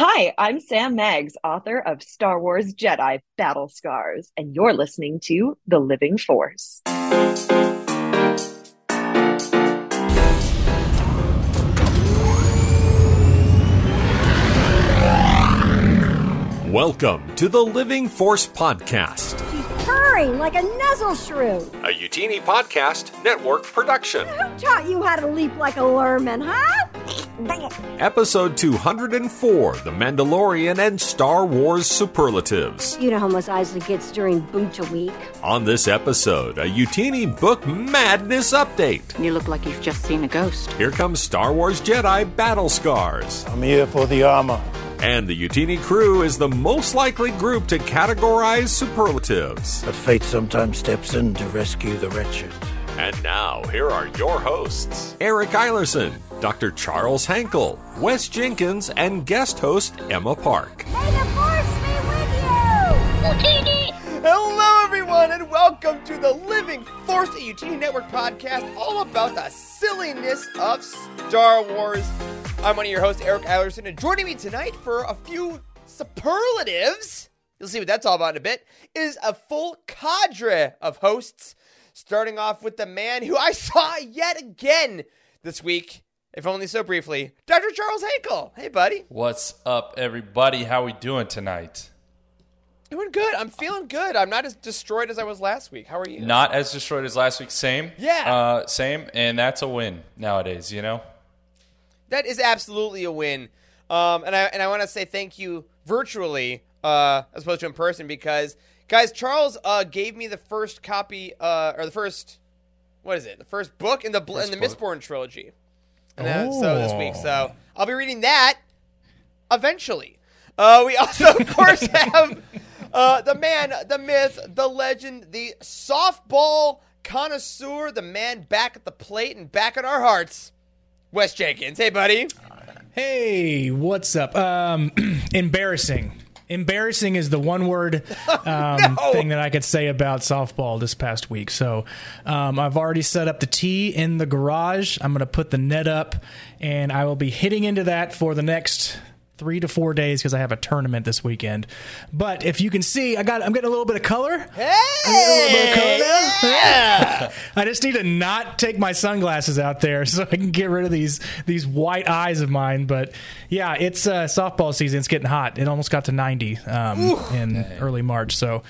Hi, I'm Sam Maggs, author of Star Wars Jedi Battle Scars, and you're listening to The Living Force. Welcome to the Living Force Podcast, She's purring like a nuzzle shrew. a Youtini Podcast Network production. Who taught you how to leap like a lerman, huh? Dang it. Episode 204 The Mandalorian and Star Wars Superlatives. You know how much Isaac gets during Booch week. On this episode, a Youtini Book Madness update. You look like you've just seen a ghost. Here comes Star Wars Jedi Battle Scars. I'm here for the armor. And the Youtini crew is the most likely group to categorize superlatives. But fate sometimes steps in to rescue the wretched. And now, here are your hosts Eric Eilerson, Dr. Charles Hankel, Wes Jenkins, and guest host Emma Park. May the force be with you! Hello, everyone, and welcome to the Living Force at Youtini Network podcast, all about the silliness of Star Wars. I'm one of your hosts, Eric Eilerson, and joining me tonight for a few superlatives, you'll see what that's all about in a bit, is a full cadre of hosts, starting off with the man who I saw yet again this week, if only so briefly, Dr. Charles Hankel. Hey, buddy. What's up, everybody? How we doing tonight? Doing good. I'm feeling good. I'm not as destroyed as I was last week. How are you? Not as destroyed as last week. Same. Yeah. Uh, same, and that's a win nowadays. You know. that is absolutely a win. Um, and I and I want to say thank you virtually uh, as opposed to in person because guys, Charles uh, gave me the first copy uh, or the first what is it? The first book in the in the book. Mistborn trilogy. And uh, so this week, so I'll be reading that eventually. Uh, we also, of course, have uh, the man, the myth, the legend, the softball connoisseur, the man back at the plate and back in our hearts, Wes Jenkins. Hey, buddy. Hey, what's up? Um, embarrassing. Embarrassing is the one word um, No! thing that I could say about softball this past week. So um, I've already set up the tee in the garage. I'm going to put the net up, and I will be hitting into that for the next three to four days because I have a tournament this weekend. But if you can see, I got I'm getting a little bit of color. Hey! A little bit of color now? Yeah! I just need to not take my sunglasses out there so I can get rid of these these white eyes of mine. But yeah, it's uh, softball season. It's getting hot. It almost got to 90 um, in early March. So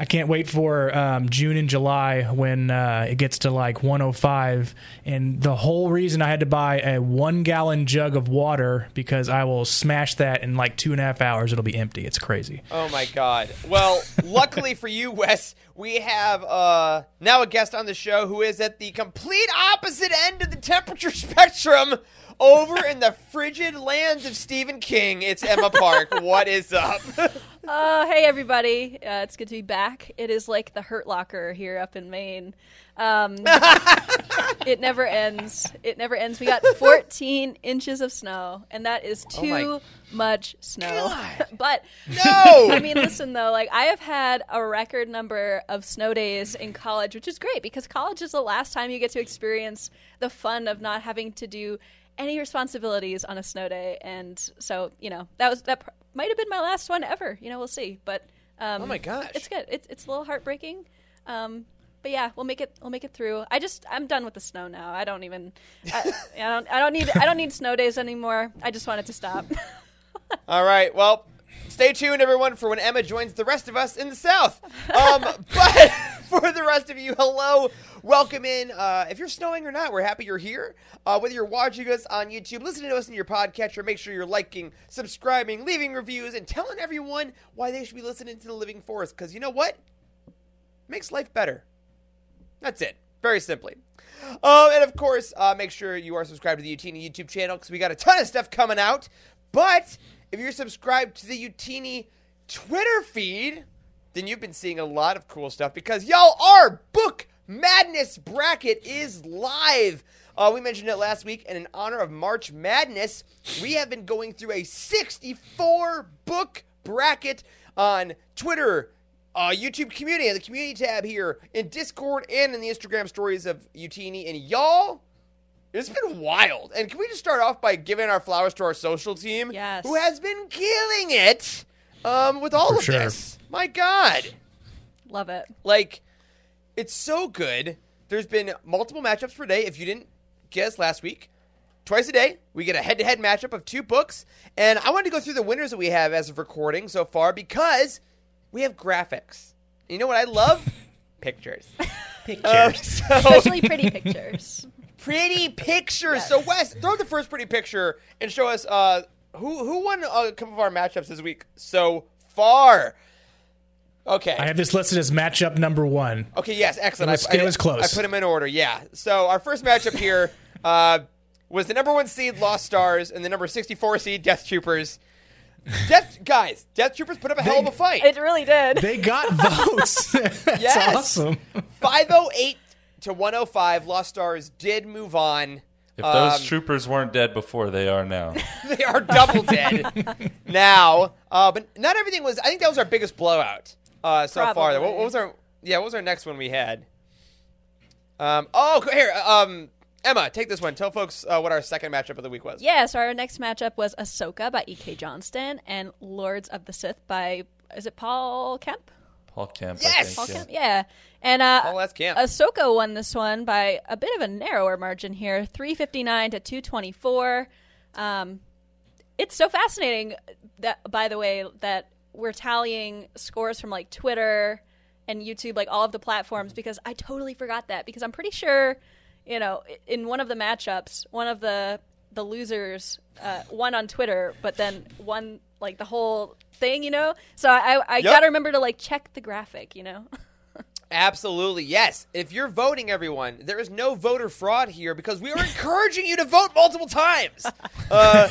I can't wait for um, June and July when uh, it gets to like 105. And the whole reason I had to buy a one gallon jug of water because I will smash that in like two and a half hours. It'll be empty. It's crazy. Oh my God. Well, luckily for you, Wes, we have uh, now a guest on the show who is at the complete opposite end of the temperature spectrum. Over in the frigid lands of Stephen King, it's Emma Park. what is up? Uh, hey everybody, uh, it's good to be back. It is like the Hurt Locker here up in Maine. Um, it never ends. It never ends. We got 14 inches of snow, and that is too Oh much snow. but No! I mean, listen though, like I have had a record number of snow days in college, which is great because college is the last time you get to experience the fun of not having to do any responsibilities on a snow day. And so, you know, that was that pr- might have been my last one ever. You know, we'll see. But um, Oh my gosh. it's good. It's it's a little heartbreaking. Um, but yeah, we'll make it. We'll make it through. I just I'm done with the snow now. I don't even. I, I don't. I don't need. I don't need snow days anymore. I just want it to stop. All right. Well, stay tuned, everyone, for when Emma joins the rest of us in the South. Um, but for the rest of you, hello, welcome in. Uh, if you're snowing or not, we're happy you're here. Uh, whether you're watching us on YouTube, listening to us in your podcatcher, make sure you're liking, subscribing, leaving reviews, and telling everyone why they should be listening to the Living Force. Because you know what? Makes life better. That's it. Very simply. Um, and of course, uh, make sure you are subscribed to the Youtini YouTube channel because we got a ton of stuff coming out. But if you're subscribed to the Youtini Twitter feed, then you've been seeing a lot of cool stuff because y'all, are book madness bracket is live. Uh, we mentioned it last week, and in honor of March Madness, we have been going through a 64 book bracket on Twitter, uh, YouTube community, and the community tab here, in Discord, and in the Instagram stories of Youtini. And y'all, It's been wild. And can we just start off by giving our flowers to our social team, Yes. who has been killing it um, with all For of sure. this? My God. Love it. Like, it's so good. There's been multiple matchups per day. If you didn't guess last week, twice a day, we get a head to head matchup of two books. And I wanted to go through the winners that we have as of recording so far because we have graphics. You know what I love? Pictures. Pictures. so, Especially pretty pictures. pretty pictures. Yes. So Wes, throw the first pretty picture and show us uh, who who won a couple of our matchups this week so far. Okay. I have this listed as matchup number one. Okay, yes, excellent. It was- I, I, it was close. I put them in order. Yeah. So our first matchup here uh, was the number one seed Lost Stars and the number sixty-four seed Death Troopers. Death guys, Death Troopers put up a hell of a fight. It really did. They got votes. That's Yes. awesome. Five oh eight to one oh five. Lost Stars did move on. If those Um, troopers weren't dead before, they are now. they are double dead now. Uh, but not everything was. I think that was our biggest blowout uh, so far. Probably. What, what was our? Yeah, what was our next one we had? Um. Oh, here. Um. Emma, take this one. Tell folks uh, what our second matchup of the week was. Yeah, so our next matchup was Ahsoka by E.K. Johnston and Lords of the Sith by, is it Paul Kemp? Paul Kemp. Yes! I think, Paul yeah. Kemp? Yeah. And uh, Paul S. Kemp. Ahsoka won this one by a bit of a narrower margin here 359 to 224. Um, it's so fascinating that, by the way, that we're tallying scores from like Twitter and YouTube, like all of the platforms, because I totally forgot that. Because I'm pretty sure, you know, in one of the matchups, one of the the losers uh, won on Twitter, but then won like the whole thing, you know. So I I Yep. gotta remember to like check the graphic, you know. Absolutely, yes. If you're voting, everyone, there is no voter fraud here because we are encouraging you to vote multiple times. Uh,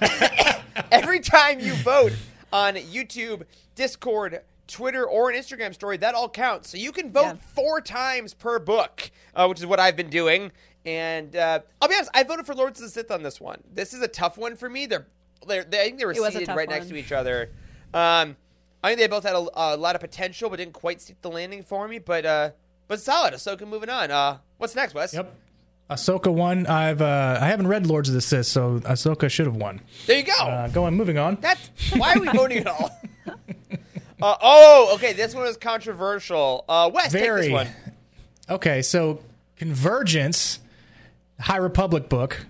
every time you vote on YouTube, Discord, Twitter, or an Instagram story, that all counts. So you can vote Yeah. four times per book, uh, which is what I've been doing. And uh, I'll be honest, I voted for Lords of the Sith on this one. This is a tough one for me. They're, they're they, I think they were It was a seated tough right next to each other. Um, I think they both had a, a lot of potential, but didn't quite stick the landing for me. But uh, but solid. Ahsoka moving on. Uh, what's next, Wes? Yep. Ahsoka won. I've uh, I haven't read Lords of the Sith, so Ahsoka should have won. There you go. Uh, going moving on. That's why are we voting at all? uh, oh, okay. This one is controversial. Uh, Wes, take this one. Okay, so Convergence, High Republic book,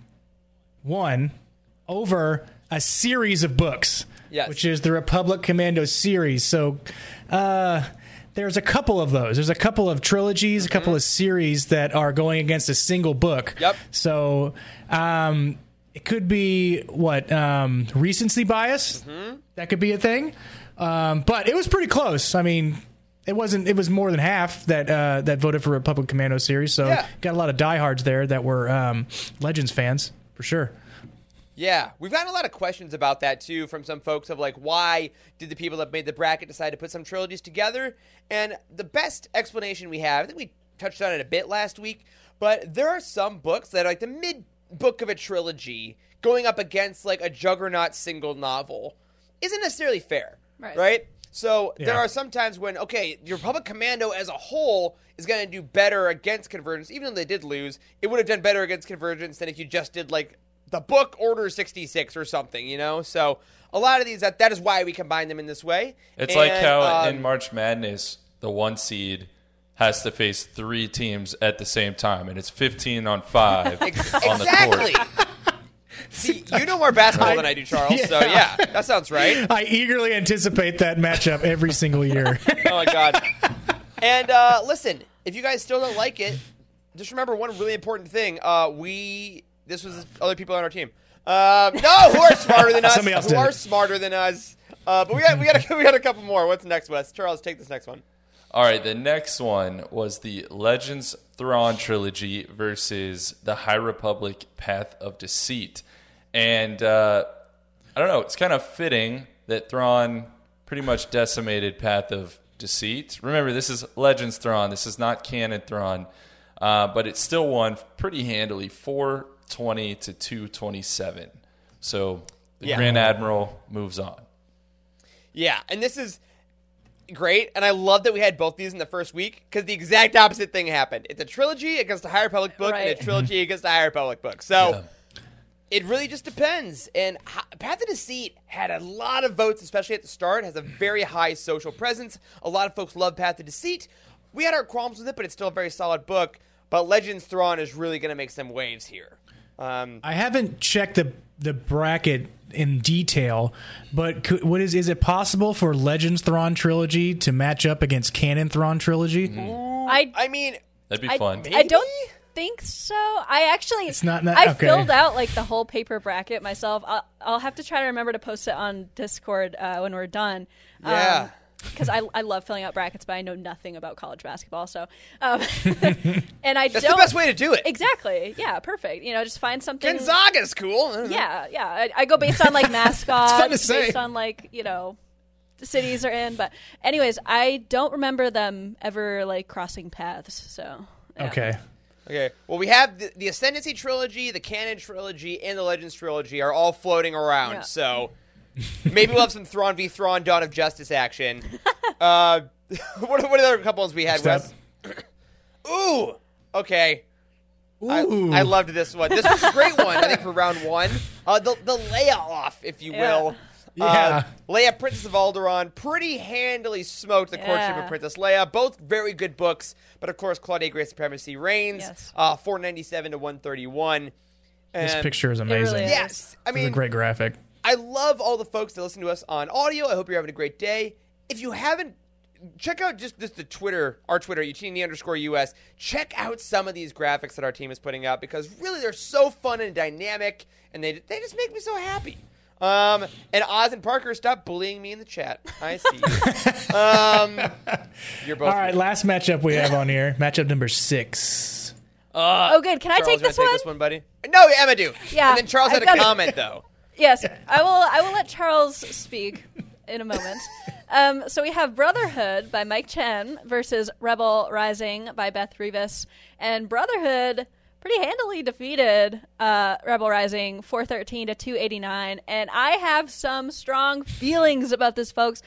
won over a series of books, Yes. which is the Republic Commando series. So uh, there's a couple of those. There's a couple of trilogies, a couple of series that are going against a single book. Yep. So um, it could be what um, recency bias. That could be a thing. Um, but it was pretty close. I mean, it wasn't. It was more than half that uh, that voted for a Republic Commando series. So Yeah. got a lot of diehards there that were um, Legends fans for sure. Yeah, we've gotten a lot of questions about that too from some folks of like, why did the people that made the bracket decide to put some trilogies together? And the best explanation we have, I think we touched on it a bit last week, but there are some books that are like the mid book of a trilogy going up against like a juggernaut single novel isn't necessarily fair, Right. right? So there are some times when okay, your Republic Commando as a whole is going to do better against Convergence, even though they did lose. It would have done better against Convergence than if you just did like the book Order sixty six or something, you know. So a lot of these that that is why we combine them in this way. It's like how um, in March Madness, the one seed has to face three teams at the same time, and it's 15 on five ex- on the court. See, you know more basketball than I do, Charles. So yeah, that sounds right. I eagerly anticipate that matchup every single year. Oh my god. And uh, listen, if you guys still don't like it, just remember one really important thing. Uh, we this was other people on our team. Um, no, who are smarter than us? Somebody else who did are smarter than us? Uh, but we got we got a, we got a couple more. What's next, Wes? Charles, take this next one. All right, the next one was the Legends Thrawn trilogy versus the High Republic Path of Deceit. And uh, I don't know, it's kind of fitting that Thrawn pretty much decimated Path of Deceit. Remember, this is Legends Thrawn, this is not canon Thrawn, uh, but it still won pretty handily 420 to 227. So the Yeah. Grand Admiral moves on. Yeah, and this is great, and I love that we had both these in the first week because the exact opposite thing happened. It's a trilogy against a High Republic book and a trilogy against a High Republic book. So it really just depends. And Path of Deceit had a lot of votes, especially at the start. Has a very high social presence. A lot of folks love Path of Deceit. We had our qualms with it, but it's still a very solid book. But Legends Thrawn is really going to make some waves here. Um, I haven't checked the the bracket in detail, but could, what is is it possible for Legends Thrawn trilogy to match up against Canon Thrawn trilogy? I I mean, That'd be I, fun. I don't think so. I actually It's not that- I okay. filled out like the whole paper bracket myself. I'll, I'll have to try to remember to post it on Discord uh, when we're done. Yeah. Because I, I love filling out brackets, but I know nothing about college basketball. So, um, and I that's don't. the best way to do it. Exactly. Yeah. Perfect. You know, just find something. Gonzaga's cool. I don't. Yeah, yeah. I, I go based on like mascots, fun to say. based on like you know the cities are in. But anyways, I don't remember them ever like crossing paths. So yeah. Okay. Okay. Well, we have the, the Ascendancy trilogy, the Canon trilogy, and the Legends trilogy are all floating around. Yeah. So maybe we'll have some Thrawn v Thrawn Dawn of Justice action. uh, what, are- what are the couple ones we had, Stop. Wes? Ooh. Okay. I, Ooh. I loved this one. This was a great one, I think, for round one. Uh, the, the Leia off, if you Yeah. will. Yeah. Uh, Leia, Princess of Alderaan, pretty handily smoked the courtship of Princess Leia. Both very good books, but of course, Claudia Gray Supremacy reigns. Yes. Uh, 497 to 131. This picture is amazing. really is. Yes. I It's mean, a great graphic. I love all the folks that listen to us on audio. I hope you're having a great day. If you haven't, check out just, just the Twitter, our Twitter, Youtini underscore US. Check out some of these graphics that our team is putting out because really they're so fun and dynamic, and they they just make me so happy. Um, and Oz and Parker, stop bullying me in the chat. I see you. um, you're both. All right, last matchup we have on here, matchup number six. Oh, good. Can I take this one? this one, buddy? No, Emma, do. Yeah, And then Charles had a comment though. Yes, I will. I will let Charles speak in a moment. Um, so we have Brotherhood by Mike Chen versus Rebel Rising by Beth Revis, and Brotherhood pretty handily defeated uh, Rebel Rising 413 to 289. And I have some strong feelings about this, folks.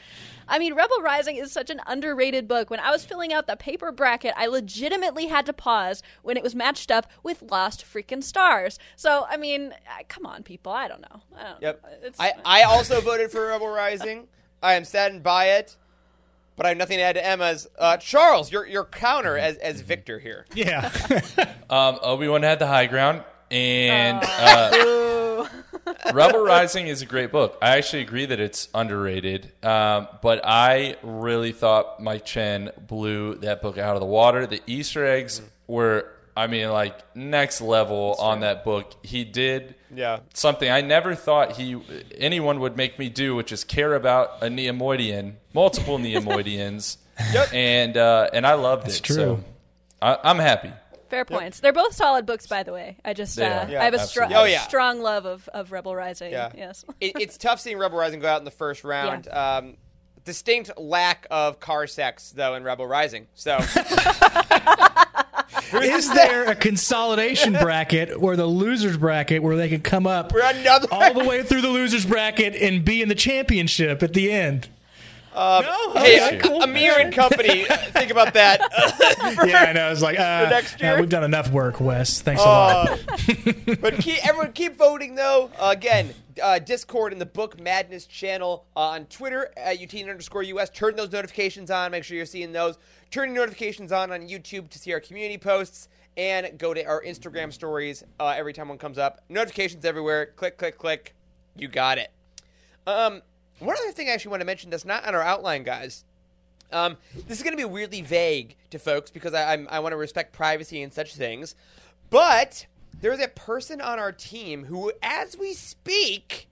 I mean, Rebel Rising is such an underrated book. When I was filling out the paper bracket, I legitimately had to pause when it was matched up with Lost Freaking Stars. So, I mean, come on, people. I don't know. I don't Yep. know. It's, I, I also voted for Rebel Rising. I am saddened by it, but I have nothing to add to Emma's. Uh, Charles, your your counter as as Victor here. Yeah. Um, Obi Wan had the high ground, and uh, Rebel Rising is a great book. I actually agree that it's underrated, um, but I really thought Mike Chen blew that book out of the water. The Easter eggs were, I mean, like next level on that book. He did Yeah. something I never thought he anyone would make me do, which is care about a Neimoidian, multiple Neimoidians, and uh, and I loved it. true. So I, I'm happy. Fair points. They're both solid books, by the way. I just uh. Yeah, I have a str- Oh, yeah. strong love of, of Rebel Rising. Yeah. Yes. It, it's tough seeing Rebel Rising go out in the first round. Um, distinct lack of car sex though in Rebel Rising. So Is there a consolidation bracket or the losers bracket where they can come up all the way through the losers bracket and be in the championship at the end? Um, No? hey, Okay, cool. Amir and company, think about that. yeah, I know. It's like uh, next uh, we've done enough work, Wes. Thanks a lot. Uh, but keep, everyone keep voting though. Uh, again, uh, Discord and the Book Madness channel uh, on Twitter at Youtini underscore US. Turn those notifications on. Make sure you're seeing those. Turn your notifications on on YouTube to see our community posts. And go to our Instagram stories uh, every time one comes up. Notifications everywhere. Click, click, click. You got it. Um, one other thing I actually want to mention that's not on our outline, guys. Um, this is going to be weirdly vague to folks because I, I'm, I want to respect privacy and such things. But there is a person on our team who, as we speak,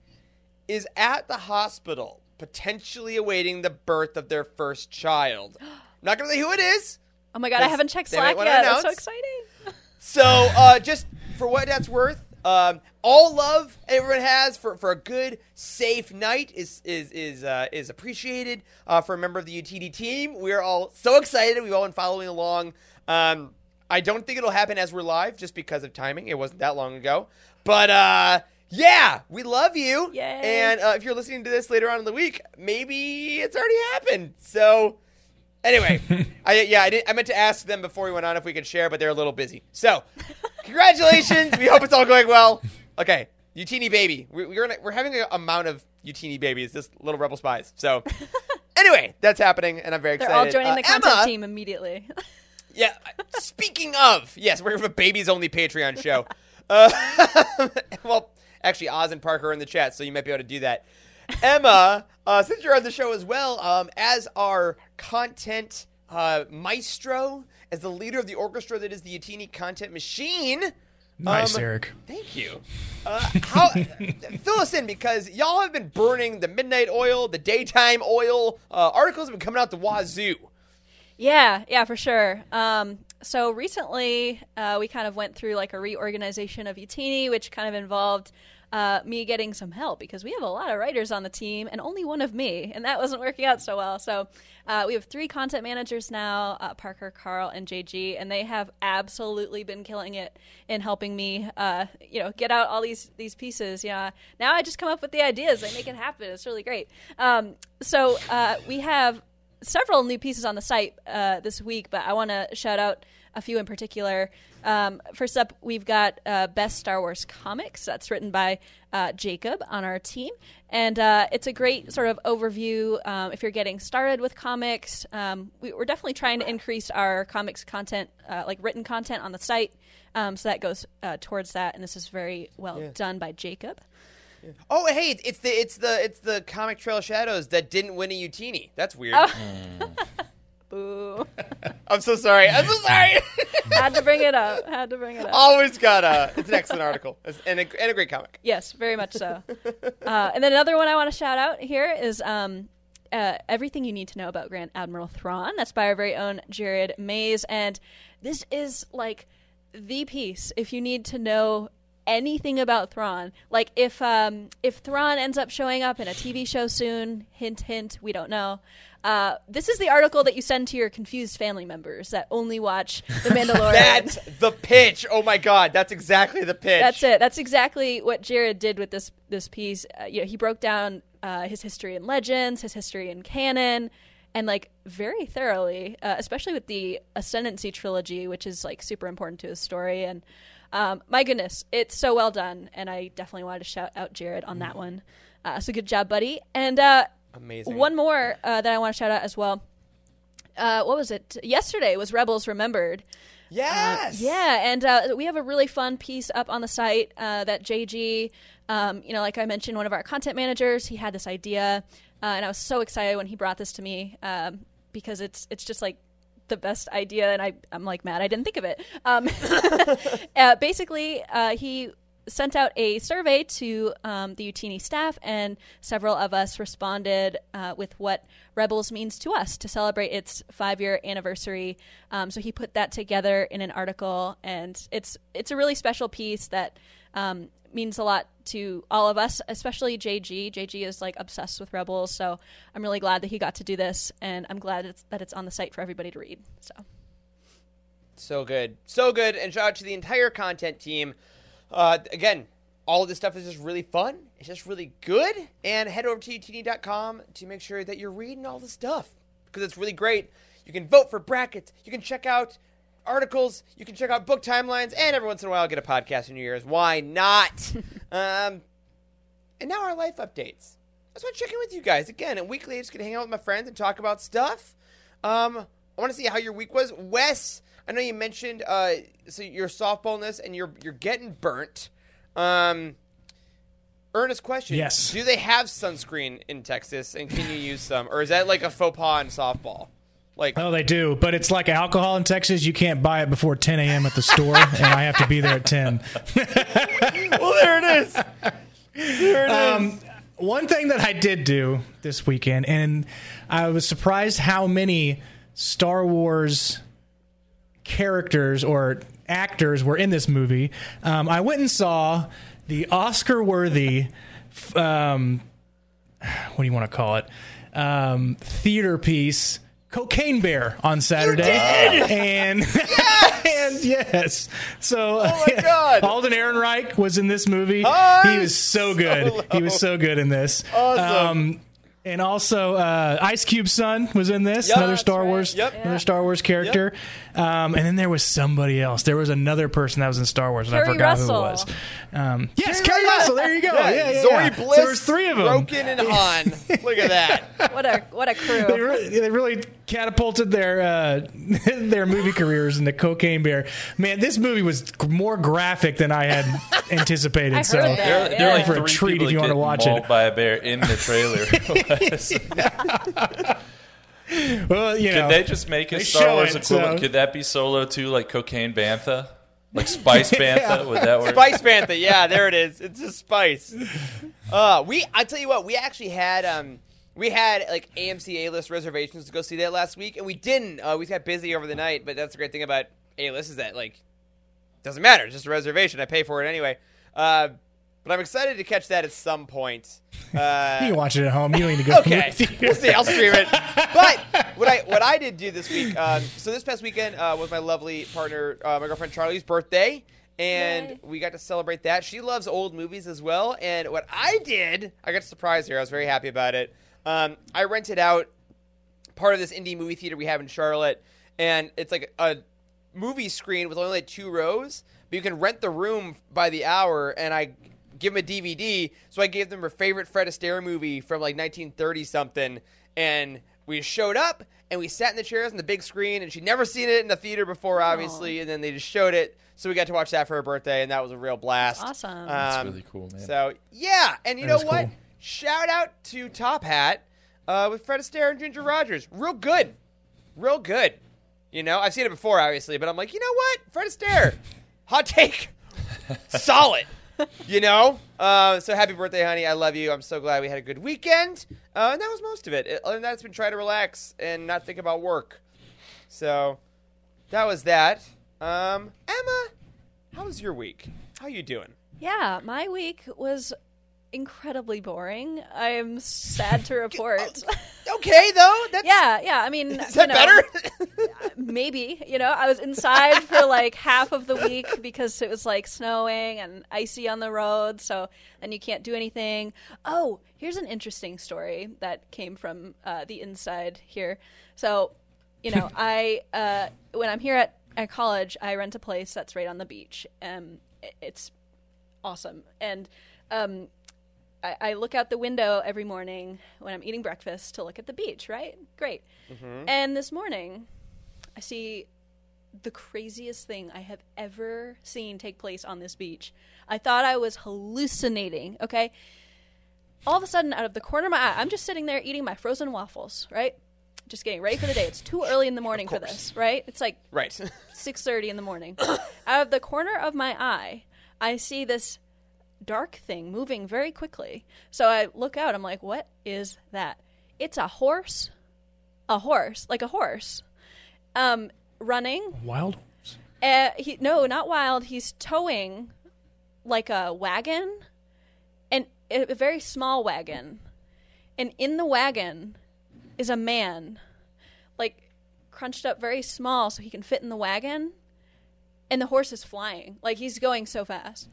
is at the hospital, potentially awaiting the birth of their first child. I'm not going to say who it is. Oh my god, I haven't checked Slack yet. That's so exciting. So, uh, just for what that's worth, um, all love everyone has for, for a good, safe night is is is uh, is appreciated uh, for a member of the Youtini team. We are all so excited. We've all been following along. Um, I don't think it'll happen as we're live, just because of timing. It wasn't that long ago, but uh, Yeah, we love you. Yay. And uh, if you're listening to this later on in the week, maybe it's already happened. So, anyway, I yeah, I, I meant to ask them before we went on if we could share, but they're a little busy. So, congratulations. we hope it's all going well. Okay, Youtini baby. We, we're gonna, we're having an amount of Youtini babies. This little rebel spies. So, anyway, that's happening, and I'm very They're excited. all joining Uh, the content Emma, team immediately. yeah. Speaking of, yes, we're gonna have a babies only Patreon show. Uh, well, actually, Oz and Parker are in the chat, so you might be able to do that. Emma, uh, since you're on the show as well, um, as our content uh, maestro, as the leader of the orchestra that is the Youtini Content Machine. Nice, um, Eric. Thank you. Uh, how fill us in because y'all have been burning the midnight oil, the daytime oil. Uh, articles have been coming out the wazoo. Yeah, yeah, for sure. Um, so recently, uh, we kind of went through like a reorganization of Youtini, which kind of involved uh, me getting some help because we have a lot of writers on the team and only one of me, and that wasn't working out so well. So uh, we have three content managers now: uh, Parker, Carl, and JG, and they have absolutely been killing it in helping me, uh, you know, get out all these these pieces. Yeah, now I just come up with the ideas, they make it happen. It's really great. Um, so uh, we have several new pieces on the site uh, this week, but I want to shout out a few in particular. Um, first up, we've got uh, Best Star Wars Comics. That's written by uh, Jacob on our team. And uh, it's a great sort of overview um, if you're getting started with comics. Um, we, we're definitely trying to increase our comics content, uh, like written content on the site. Um, so that goes uh, towards that. And this is very well done by Jacob. Oh, hey, it's the it's the it's the comic Trail Shadows that didn't win a Youtini. That's weird. Boo. I'm so sorry. I'm so sorry. Had to bring it up. Had to bring it up. Always got a. It's an excellent article It's- and a, and a great comic. Yes, very much so. uh, and then another one I want to shout out here is um, uh, everything you need to know about Grand Admiral Thrawn. That's by our very own Jared Mays, and this is like the piece if you need to know anything about Thrawn. Like if um, if Thrawn ends up showing up in a TV show soon, hint hint, we don't know. Uh, this is the article that you send to your confused family members that only watch The Mandalorian. That's the pitch. Oh my god, that's exactly the pitch. That's it. That's exactly what Jared did with this this piece. Uh, you know, he broke down uh, his history in legends, his history in canon, and like very thoroughly, uh, especially with the Ascendancy trilogy, which is like super important to his story. And um, my goodness, it's so well done. And I definitely wanted to shout out Jared on that one. Uh, so good job, buddy. And uh, Amazing. one more uh, that I want to shout out as well. Uh, what was it? Yesterday was Rebels Remembered. Yes. Yeah, and uh, we have a really fun piece up on the site uh, that JG, um, you know, like I mentioned, one of our content managers, he had this idea, uh, and I was so excited when he brought this to me um, because it's it's just like the best idea, and I I'm like mad I didn't think of it. Um, uh, basically, uh, he sent out a survey to um, the Youtini staff, and several of us responded uh, with what Rebels means to us to celebrate its five year anniversary. Um, so he put that together in an article, and it's it's a really special piece that um, means a lot to all of us, especially JG. JG is like obsessed with Rebels, so I'm really glad that he got to do this, and I'm glad it's, that it's on the site for everybody to read. So. So good. So good. And shout out to the entire content team. Uh, again, all of this stuff is just really fun. It's just really good. And head over to youtini.com to make sure that you're reading all the stuff because it's really great. You can vote for brackets. You can check out articles. You can check out book timelines. And every once in a while, get a podcast in your ears. Why not? um, and now our life updates. I just want to check in with you guys again. And weekly, I'm just gonna hang out with my friends and talk about stuff. Um, I want to see how your week was, Wes. I know you mentioned uh, so your softballness and you're you're getting burnt. Um, earnest question: Yes. Do they have sunscreen in Texas, and can you use some, or is that like a faux pas in softball? Like, Oh, they do, but it's like alcohol in Texas. You can't buy it before 10 a.m. at the store, and I have to be there at 10. well, there it is. There it is. Um, one thing that I did do this weekend, and I was surprised how many Star Wars characters or actors were in this movie. Um, I went and saw the Oscar-worthy, um, what do you want to call it, um, theater piece. Cocaine Bear on Saturday, and and yes, so Oh my God. Alden Ehrenreich was in this movie. He was so good. He was so good in this. Awesome. And also, uh, Ice Cube's son was in this. Yep. another Star right. Wars, Yep. another Star Wars character. Um, and then there was somebody else. There was another person that was in Star Wars, and I forgot Russell. who it was. Um, yes, Keri Keri Russell. Russell. There you go. Yeah, Yeah, yeah, Zorii yeah. Bliss, There was three of them. Broken and Han. Look at that. What a what a crew. they really, they really catapulted their uh, their movie careers into Cocaine Bear. Man, this movie was more graphic than I had anticipated. I heard so that. There, there are Yeah. like For a three treat people if you wanna watch it. mauled by a bear in the trailer. well, you know, Could they just make a they Star Wars it, equivalent? so- Could that be Solo too, like Cocaine Bantha? Like Spice Bantha? Would that work? Spice Bantha. Yeah, there it is. It's just spice. Uh, we. I tell you what. We actually had um. We had like AMC A list reservations to go see that last week, and we didn't. Uh, we got busy over the night, but that's the great thing about A list is that like doesn't matter. It's just a reservation. I pay for it anyway. Uh, but I'm excited to catch that at some point. Uh, you can watch it at home. You don't need to go. Okay, to we'll see. I'll stream it. But what I what I did do this week, um, so this past weekend uh, was my lovely partner, uh, my girlfriend Charlie's birthday, and Yay. we got to celebrate that. She loves old movies as well, and what I did, I got a surprise here. I was very happy about it. Um, I rented out part of this indie movie theater we have in Charlotte, and it's like a movie screen with only like two rows, but you can rent the room by the hour, and I give them a DVD. So I gave them her favorite Fred Astaire movie from like 1930 something, and we showed up and we sat in the chairs on the big screen, and she'd never seen it in the theater before, obviously, and then they just showed it. So we got to watch that for her birthday, and that was a real blast. Awesome. That's Um, really cool, man. So yeah, and you That know what? cool. Shout out to Top Hat uh, with Fred Astaire and Ginger Rogers. Real good, real good. You know, I've seen it before, obviously, but I'm like, you know what? Fred Astaire, hot take, solid. You know, uh, so happy birthday, honey! I love you. I'm so glad we had a good weekend, uh, and that was most of it. Uh, Other than that, it's been trying to relax and not think about work. So that was that. Um, Emma, how was your week? How you doing? Yeah, my week was incredibly boring. I am sad to report. Okay, though. That's, yeah, yeah. I mean, Is that know, better? maybe. You know, I was inside for like half of the week because it was like snowing and icy on the road, so then you can't do anything. Oh, here's an interesting story that came from uh, the inside here. So, you know, I uh, when I'm here at, at college, I rent a place that's right on the beach. Um, it- it's awesome, and um, I, I look out the window every morning when I'm eating breakfast to look at the beach, right? Great. Mm-hmm. And this morning, I see the craziest thing I have ever seen take place on this beach. I thought I was hallucinating, okay? All of a sudden, out of the corner of my eye, I'm just sitting there eating my frozen waffles, right? Just getting ready for the day. It's too early in the morning for this, right? It's like right. 6:30 in the morning. Out of the corner of my eye, I see this dark thing moving very quickly. So I look out. I'm like, "What is that?" It's a horse. A horse, like a horse. Um running. Wild. Uh, he no, not wild. He's towing like a wagon and a very small wagon. And in the wagon is a man like crunched up very small so he can fit in the wagon and the horse is flying like he's going so fast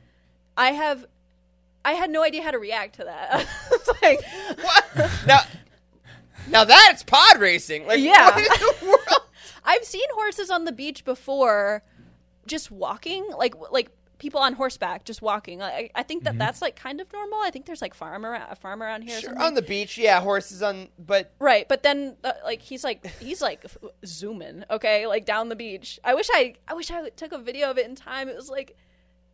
i have i had no idea how to react to that like What? now, now that's pod racing. Like, Yeah. what in the world? i've seen horses on the beach before just walking like like people on horseback just walking i, I think that that's like kind of normal i think there's like farm around a farm around here Sure, on the beach, yeah, horses on, but Right, but then uh, like he's like he's like zooming, okay, like down the beach. I wish I I wish I took a video of it in time. It was like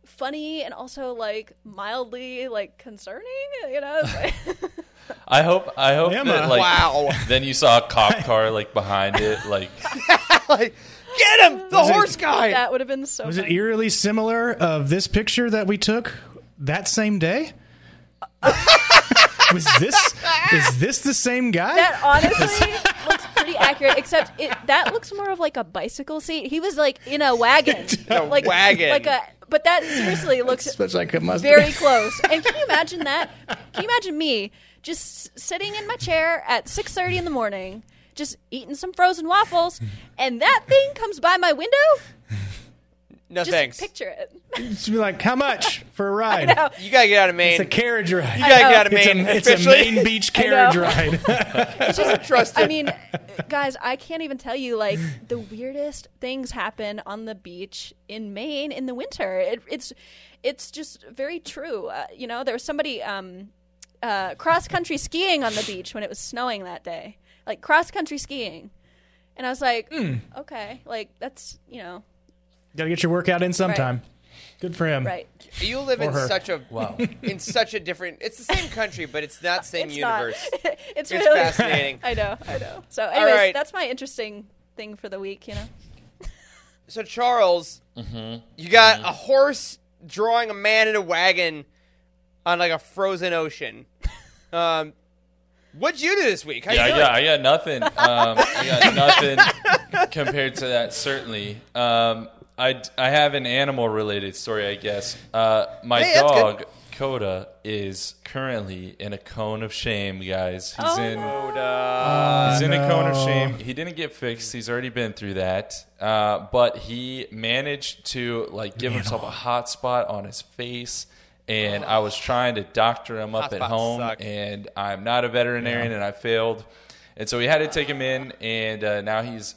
funny and also like mildly like concerning, you know. I hope I hope Emma. that like Wow. then you saw a cop car like behind it like like, get him, the Was it- horse guy. that would have been so. Was it eerily similar of this picture that we took that same day? Was this is this the same guy? That honestly looks pretty accurate, except it that looks more of like a bicycle seat. He was like in a wagon, A like wagon. like a. But that seriously looks like very close. And can you imagine that? Can you imagine me just sitting in my chair at 6:30 in the morning, just eating some frozen waffles, and that thing comes by my window? No Just thanks. picture it. Just be like, how much for a ride? know. You gotta get out of Maine. It's a carriage ride. you gotta get out of It's Maine. a, it's a officially. Maine Beach carriage ride. It's just trust I mean, guys, I can't even tell you like the weirdest things happen on the beach in Maine in the winter. It, it's it's just very true. Uh, you know, there was somebody um, uh, cross country skiing on the beach when it was snowing that day, like cross country skiing, and I was like, Hmm. okay, like that's you know, Got to get your workout in sometime. Good for him. right. you live in her. such a Wow. in such a different. It's the same country, but it's not same It's universe. not. It's it's really fascinating. I know, I know. So, anyways, right. that's my interesting thing for the week. You know. So Charles, Mm-hmm. you got a horse drawing a man in a wagon on like a frozen ocean. Um, what'd you do this week? How Yeah, you I doing? got, I got nothing. Um, I got nothing compared to that. Certainly, um, I I have an animal related story. I guess uh, my Hey, that's dog Coda is currently in a cone of shame, guys. He's Oh, in. Uh, He's in a cone of shame. He didn't get fixed. He's already been through that. Uh, but he managed to like give himself a hot spot on his face. And I was trying to doctor him up Hot at spots home, suck. and I'm not a veterinarian, and I failed. And so we had to take him in, and uh, now he's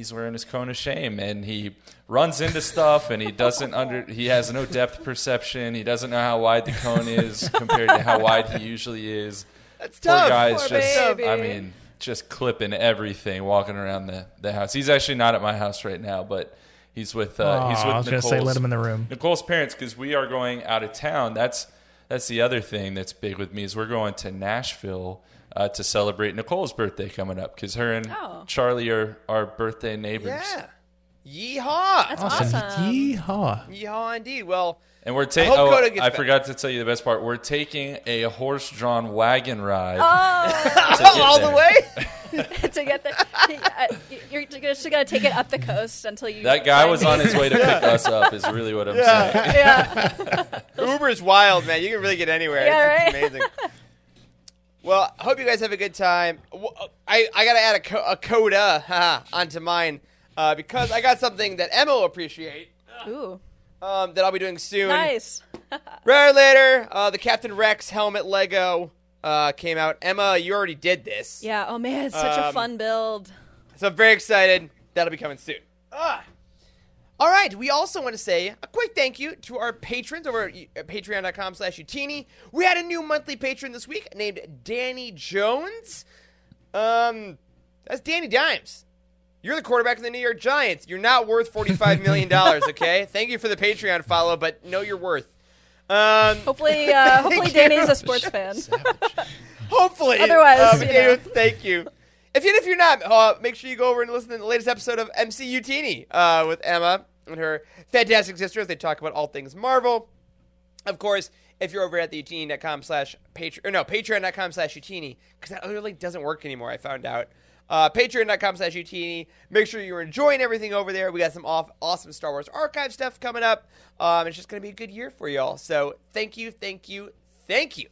he's wearing his cone of shame, and he runs into stuff, and he doesn't under he has no depth perception. He doesn't know how wide the cone is compared to how wide he usually is. That's Poor tough. guy's Poor just baby. I mean, just clipping everything, walking around the, the house. He's actually not at my house right now, but he's with uh, he's with I was gonna Nicole's, say, let him in the room. Nicole's parents because we are going out of town. That's that's the other thing that's big with me is we're going to Nashville uh, to celebrate Nicole's birthday coming up because her and Oh. Charlie are our birthday neighbors. Yeah. Yeehaw. That's Awesome. awesome. Yeehaw. Yeehaw indeed. Well, And we're taking. Oh, I back. forgot to tell you the best part. We're taking a horse-drawn wagon ride. Oh, to get all the there. way. to get there, Uh, you're just gonna take it up the coast until you. That guy was on his way to pick us up. Is really what I'm saying. Yeah, Uber's wild, man. You can really get anywhere. Yeah, it's, it's amazing. Well, I hope you guys have a good time. I, I got to add a, co- a coda haha, onto mine uh, because I got something that Emma will appreciate ooh, um, that I'll be doing soon. nice. Right later, uh, the Captain Rex helmet Lego uh, came out. Emma, you already did this. Yeah. Oh man, it's such a Um, fun build. So I'm very excited. That'll be coming soon. Ah. All right. We also want to say a quick thank you to our patrons over at at patreon.com slash youtini. We had a new monthly patron this week named Danny Jones. Um, that's Danny Dimes. You're the quarterback of the New York Giants. You're not worth $45 million, okay? Thank you for the Patreon follow, but know your worth. Um, Hopefully, uh, hopefully Danny's a sports fan. Hopefully. Otherwise, um, you know. thank you. If even if you're not, uh, make sure you go over and listen to the latest episode of MCU Teeny uh, with Emma and her fantastic sisters. they talk about all things Marvel. Of course, if you're over at the youtini.com slash patreon, no, patreon.com slash youtini, because that link doesn't work anymore, I found out. Uh, patreon.com slash youtini. Make sure you're enjoying everything over there. We got some off, awesome Star Wars archive stuff coming up. Um, it's just going to be a good year for y'all. So thank you, thank you, thank you.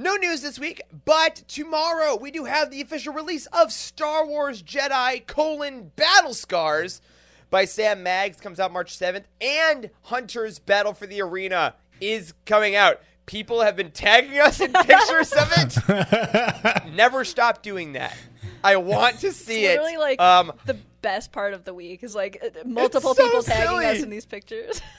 No news this week, but tomorrow we do have the official release of Star Wars Jedi colon Battle Scars by Sam Maggs comes out March 7th, and Hunter's Battle for the Arena is coming out. People have been tagging us in pictures of it. Never stop doing that. I want to see It's it. literally like um, the best part of the week is like multiple so people tagging silly. us in these pictures.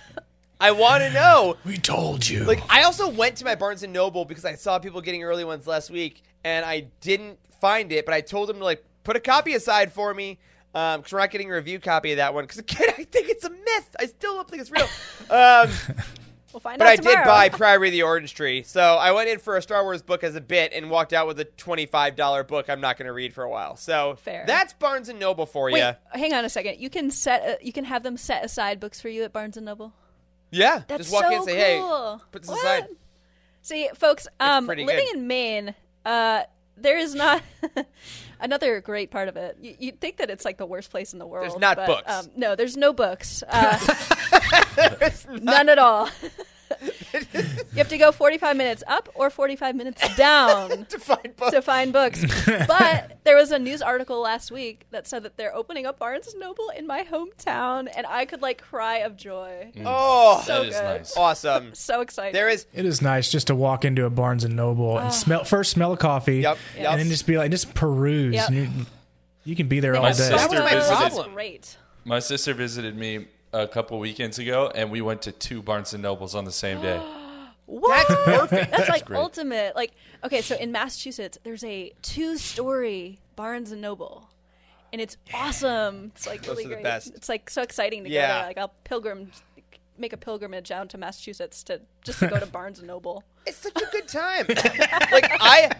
I want to know We told you. Like I also went to my Barnes and Noble because I saw people getting early ones last week, and I didn't find it. But I told them to like put a copy aside for me because we're not getting a review copy of that one. Because again, I think it's a myth. I still don't think it's real. um, We'll find out. but out I tomorrow. did buy Priory of the Orange Tree, so I went in for a Star Wars book as a bit and walked out with a twenty-five dollar book. I'm not going to read for a while. So Fair. that's Barnes and Noble for Wait, you. hang on a second. You can set. Uh, you can have them set aside books for you at Barnes and Noble. Yeah, That's just walk so in and say, cool. "Hey, put this What? aside." See, folks, um, living good. in Maine, uh, there is not another great part of it. You, you'd think that it's like the worst place in the world. There's not but, books. Um, no, there's no books. Uh, none at all. You have to go 45 minutes up or 45 minutes down to find books. to find books. But there was a news article last week that said that they're opening up Barnes and Noble in my hometown, and I could like cry of joy. Mm. oh, So that is good. nice. awesome. So excited. There is It is nice just to walk into a Barnes and Noble and ah. smell first smell of coffee, Yep, and then just be like just peruse. Yep. You, you can be there They all day. sister That was my photos. visited- problem. Great. My sister visited me a couple weekends ago, and we went to two Barnes and Nobles on the same day. What? That's perfect. That's like great. ultimate. Like, okay, so in Massachusetts, there's a two-story Barnes and Noble, and it's awesome. It's like Those really are the great. best. It's like so exciting to go Yeah. there. Like, I'll pilgrim, make a pilgrimage down to Massachusetts to just to go to Barnes and Noble. It's such a good time. like I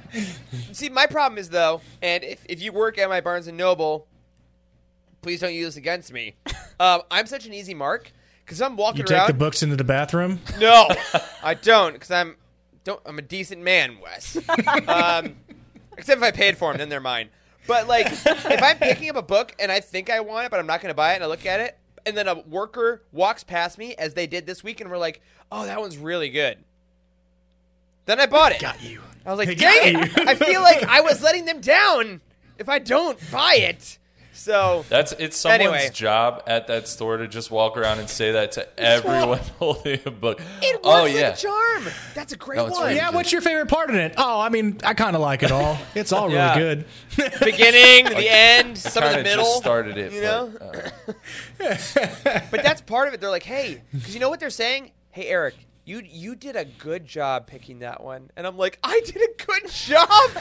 see, my problem is though, and if, if you work at my Barnes and Noble, please don't use this against me. Um, I'm such an easy mark because I'm walking You take around. the books into the bathroom. No, I don't because I'm don't I'm a decent man, Wes. Um, except if I paid for them, then they're mine. But like, if I'm picking up a book and I think I want it, but I'm not going to buy it, and I look at it, and then a worker walks past me as they did this week, and we're like, "Oh, that one's really good." Then I bought it. Got you. I was like, They "Dang got it!" you. I feel like I was letting them down if I don't buy it. So That's it's someone's Anyway. job at that store to just walk around and say that to everyone holding a book. it works oh like yeah, a charm. That's a great No, one. really Yeah, what's your favorite part in it? Oh, I mean, I kind of like it all. It's all really good. Beginning, the end, some of the middle. just started it. you but, know? uh, But that's part of it. They're like, hey, because you know what they're saying? Hey, Eric, you you did a good job picking that one, and I'm like, I did a good job.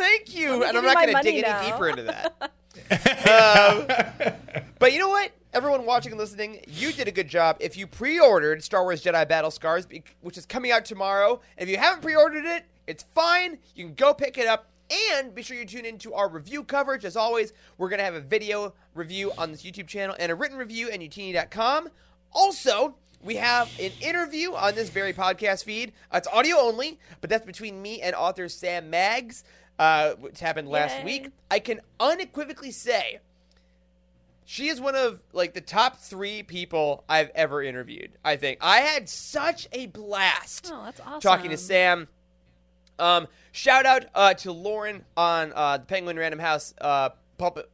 Thank you, and I'm not going to dig now. any deeper into that. um, but you know what? Everyone watching and listening, you did a good job. If you pre-ordered Star Wars Jedi Battle Scars, which is coming out tomorrow, And if you haven't pre-ordered it, it's fine. You can go pick it up. And be sure you tune into our review coverage. As always, we're going to have a video review on this YouTube channel and a written review at youtini.com. Also, we have an interview on this very podcast feed. It's audio only, but that's between me and author Sam Maggs, uh, which happened last Yay. week. I can unequivocally say she is one of like the top three people I've ever interviewed. I think I had such a blast Oh, that's awesome. talking to Sam. Um, shout out uh, to Lauren on uh, the Penguin Random House uh,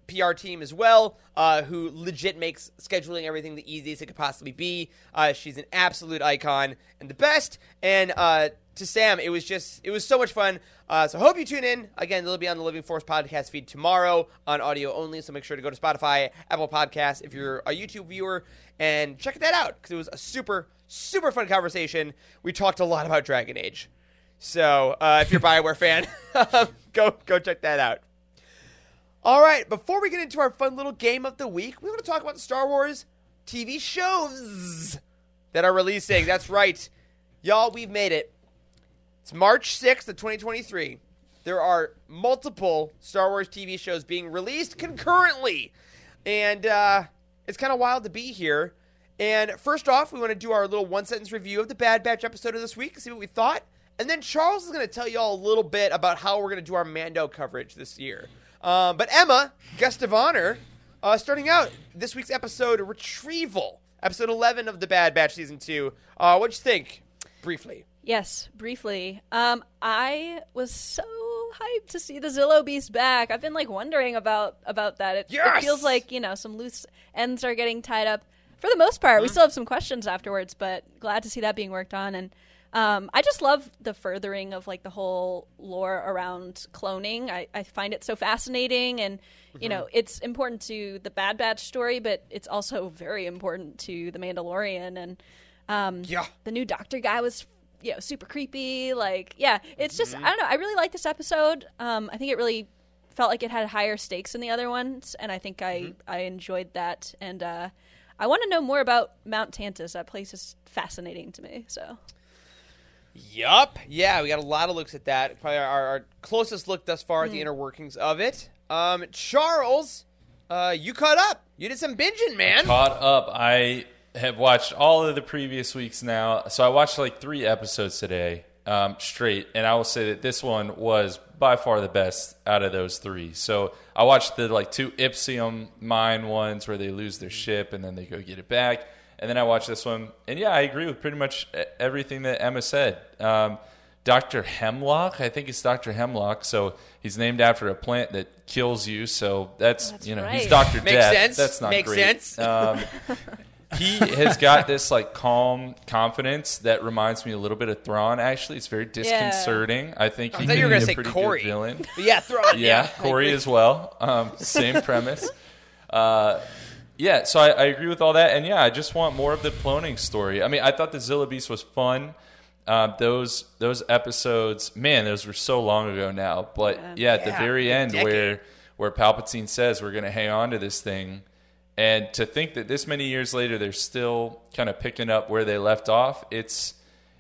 PR team as well, uh, who legit makes scheduling everything the easiest it could possibly be. Uh, she's an absolute icon and the best. And uh, to Sam, it was just it was so much fun. Uh, so hope you tune in. Again, it'll be on the Living Force podcast feed tomorrow on audio only. So make sure to go to Spotify, Apple Podcasts if you're a YouTube viewer, and check that out because it was a super super fun conversation. We talked a lot about Dragon Age. So uh, if you're a Bioware fan, go go check that out. All right, before we get into our fun little game of the week, we want to talk about the Star Wars TV shows that are releasing. That's right, y'all. We've made it. It's March sixth of 2023. There are multiple Star Wars TV shows being released concurrently, and uh, it's kind of wild to be here. And first off, we want to do our little one sentence review of the Bad Batch episode of this week, and see what we thought. And then Charles is going to tell you all a little bit about how we're going to do our Mando coverage this year. Um, but Emma, guest of honor, uh, starting out this week's episode, Retrieval, episode 11 of the Bad Batch season 2. Uh, what'd you think? Briefly. Yes, briefly. Um, I was so hyped to see the Zillo Beast back. I've been like wondering about about that. It, it feels like you know some loose ends are getting tied up. For the most part, we still have some questions afterwards, but glad to see that being worked on. And um, I just love the furthering of like the whole lore around cloning. I, I find it so fascinating, and you know it's important to the Bad Batch story, but it's also very important to the Mandalorian and. Um, Yeah. the new doctor guy was you know super creepy like yeah it's just i don't know i really like this episode um i think it really felt like it had higher stakes than the other ones and i think i i enjoyed that and uh i want to know more about mount Tantiss that place is fascinating to me so Yup. Yeah, we got a lot of looks at that. Probably our, our closest look thus far at the inner workings of it. Um, Charles, uh, you caught up. You did some binging, man. caught up. I have watched all of the previous weeks now. So I watched like three episodes today um, straight, and I will say that this one was by far the best out of those three. So I watched the like two Ipsium mine ones where they lose their ship and then they go get it back, And then I watched this one, and yeah, I agree with pretty much everything that Emma said. Um, Dr. Hemlock, I think it's Dr. Hemlock. So he's named after a plant that kills you. So that's, That's you know he's. Doctor Makes Death. sense. That's not Makes great. sense. Um, he has got this like calm confidence that reminds me a little bit of Thrawn. Actually, it's very disconcerting. I think I he thought you were gonna be say a pretty Corey. good villain. But yeah, throw it. Yeah, Corey as well. Um, same premise. Uh, yeah, so I, I agree with all that, and yeah, I just want more of the cloning story. I mean, I thought the Zilla Beast was fun. Uh, those those episodes, man, those were so long ago now. But yeah, at the very end, decade. where where Palpatine says we're going to hang on to this thing, and to think that this many years later they're still kind of picking up where they left off, it's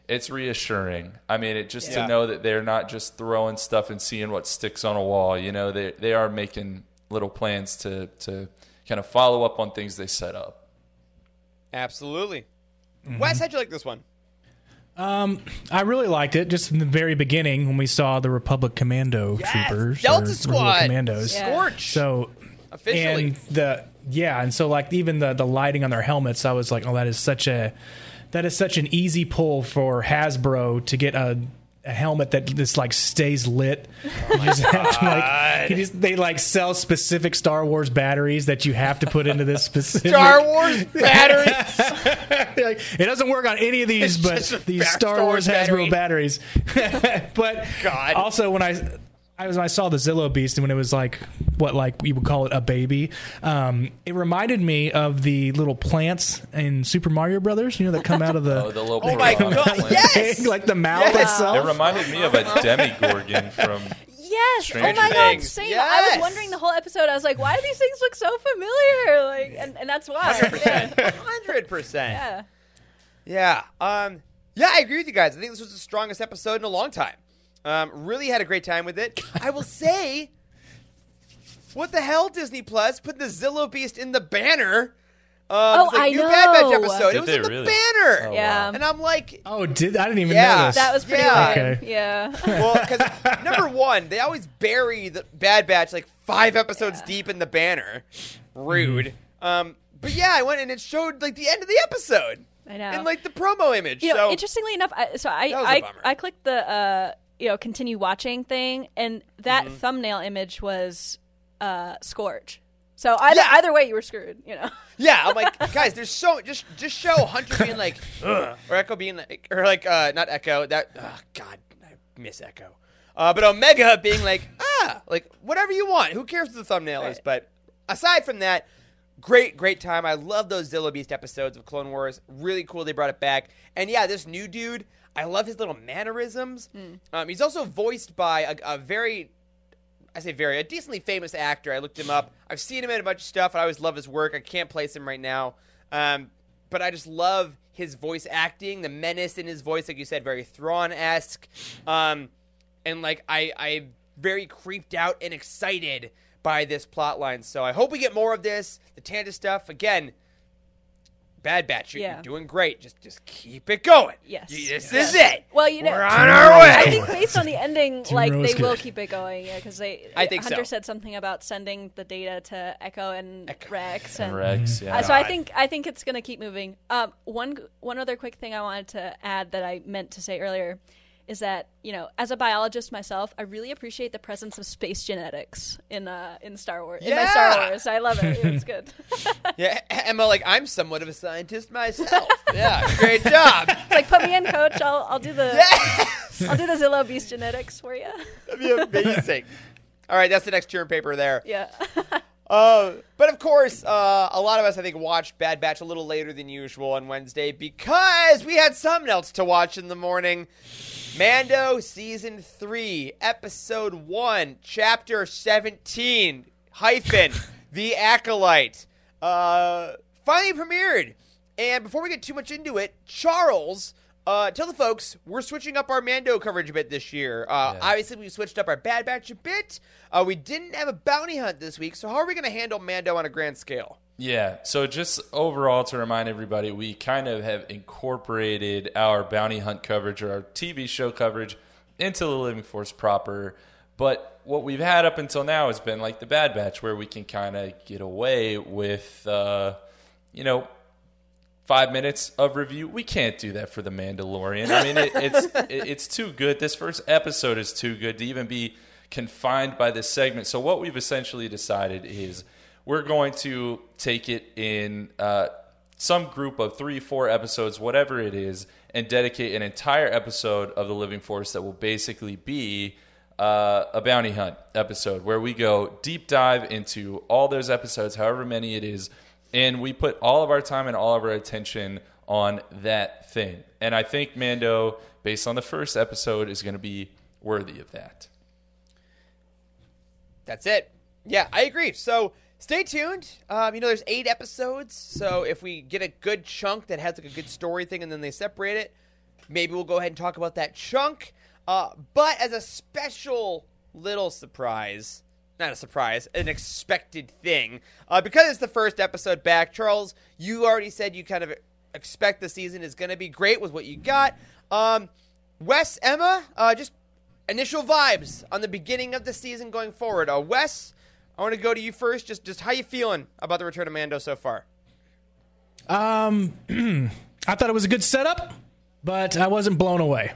it's reassuring. I mean, it just Yeah. to know that they're not just throwing stuff and seeing what sticks on a wall. You know, they they are making little plans to to kind of follow up on things they set up. Absolutely. Mm-hmm. Wes, how'd you like this one? Um, I really liked it just in the very beginning when we saw the Republic Commando Yes, troopers, Delta or Republic Squad. Commandos. Yeah. Scorch. So Officially. and the yeah, and so like even the the lighting on their helmets, I was like, oh, that is such a that is such an easy pull for Hasbro to get a. A helmet that just like stays lit. You just have to, like, just, they like sell specific Star Wars batteries that you have to put into this specific Star Wars batteries. like, it doesn't work on any of these, It's but these Star, Star Wars Wars Hasbro batteries. but God. also when I. I was I saw the Zillo Beast and when it was like what like we would call it a baby. Um, it reminded me of the little plants in Super Mario Brothers. You know that come out of the Oh, the little Oh my God, yes! like the mouth Yes. itself. It reminded me of a demigorgon from. Yes. Stranger oh my god, Things. same. I was wondering the whole episode. I was like, why do these things look so familiar? Like, and, and that's why. Hundred percent. yeah. Yeah. Um. Yeah, I agree with you guys. I think this was the strongest episode in a long time. Um. Really had a great time with it. I will say, what the hell, Disney Plus put the Zillo Beast in the banner. Um, Oh, it's like I new Bad Batch know. episode. Did it was they in the really? banner. Oh, Yeah. And I'm like, oh, did I didn't even Yeah. notice. That was pretty Yeah. Okay. Yeah. well, because number one, they always bury the Bad Batch like five episodes deep in the banner. Rude. Um. But yeah, I went and it showed like the end of the episode. I know. And like the promo image. You know, so interestingly enough, I, so I That was a I, bummer. I clicked the uh, you know continue watching thing, and that Mm-hmm. thumbnail image was uh, Scorch. So either Yeah. either way, you were screwed. You know. Yeah, I'm like, guys, there's so just just show Hunter being like, or Echo being like, or like, uh, not Echo. That, oh, God, I miss Echo. Uh, but Omega being like, ah, like whatever you want. Who cares what the thumbnail is? But aside from that, great, great time. I love those Zilla Beast episodes of Clone Wars. Really cool they brought it back. And yeah, this new dude, I love his little mannerisms. Um, he's also voiced by a, a very I say very, a decently famous actor. I looked him up. I've seen him in a bunch of stuff. I always love his work. I can't place him right now. Um, but I just love his voice acting, the menace in his voice, like you said, very Thrawn esque. Um, and like, I, I'm very creeped out and excited by this plot line. So I hope we get more of this. The Tanda stuff, again, Bad Batch, you're, Yeah. you're doing great. Just just keep it going. Yes. You- this is it. Well, you know, We're on our way. I think based on the ending, like Rose they will keep it going. Yeah, because they. I think Hunter so. said something about sending the data to Echo and Echo. Rex And and Rex, yeah. Uh, so I think I think it's going to keep moving. Um, one one other quick thing I wanted to add that I meant to say earlier is that you know, as a biologist myself, I really appreciate the presence of space genetics in uh, in Star Wars. In my Star Wars, I love it. It's good. Yeah, Emma, like, I'm somewhat of a scientist myself. yeah, great job. like put me in, coach. I'll I'll do the Yes! I'll do the Zillo Beast genetics for you. That'd be amazing. All right, that's the next term paper there. Yeah. Uh, but of course, uh, a lot of us, I think, watched Bad Batch a little later than usual on Wednesday because we had something else to watch in the morning. Mando Season 3, Episode 1, Chapter 17, hyphen, The Acolyte. Uh, finally premiered. And before we get too much into it, Charles, uh, tell the folks we're switching up our Mando coverage a bit this year. Uh, Yeah. Obviously, we switched up our Bad Batch a bit. Uh, we didn't have a bounty hunt this week, so how are we going to handle Mando on a grand scale? Yeah. So just overall to remind everybody, we kind of have incorporated our bounty hunt coverage or our TV show coverage into the Living Force proper. But what we've had up until now has been like the Bad Batch, where we can kind of get away with, uh, you know, five minutes of review. We can't do that for the Mandalorian. I mean, it, it's it, it's too good. This first episode is too good to even be confined by this segment. So what we've essentially decided is we're going to take it in uh, some group of three, four episodes, whatever it is, and dedicate an entire episode of the Living Force that will basically be uh, a bounty hunt episode where we go deep dive into all those episodes, however many it is, and we put all of our time and all of our attention on that thing. And I think Mando, based on the first episode, is going to be worthy of that. That's it. Yeah, I agree. So stay tuned. Um, you know, there's eight episodes, so if we get a good chunk that has like a good story thing, and then they separate it, maybe we'll go ahead and talk about that chunk. Uh, but as a special little surprise, not a surprise, an expected thing, uh, because it's the first episode back. Charles, you already said you kind of expect the season is going to be great with what you got. Um, Wes, Emma, uh, just initial vibes on the beginning of the season going forward. Uh, Wes, I want to go to you first. Just, just how you feeling about the return of Mando so far? Um, I thought it was a good setup, but I wasn't blown away.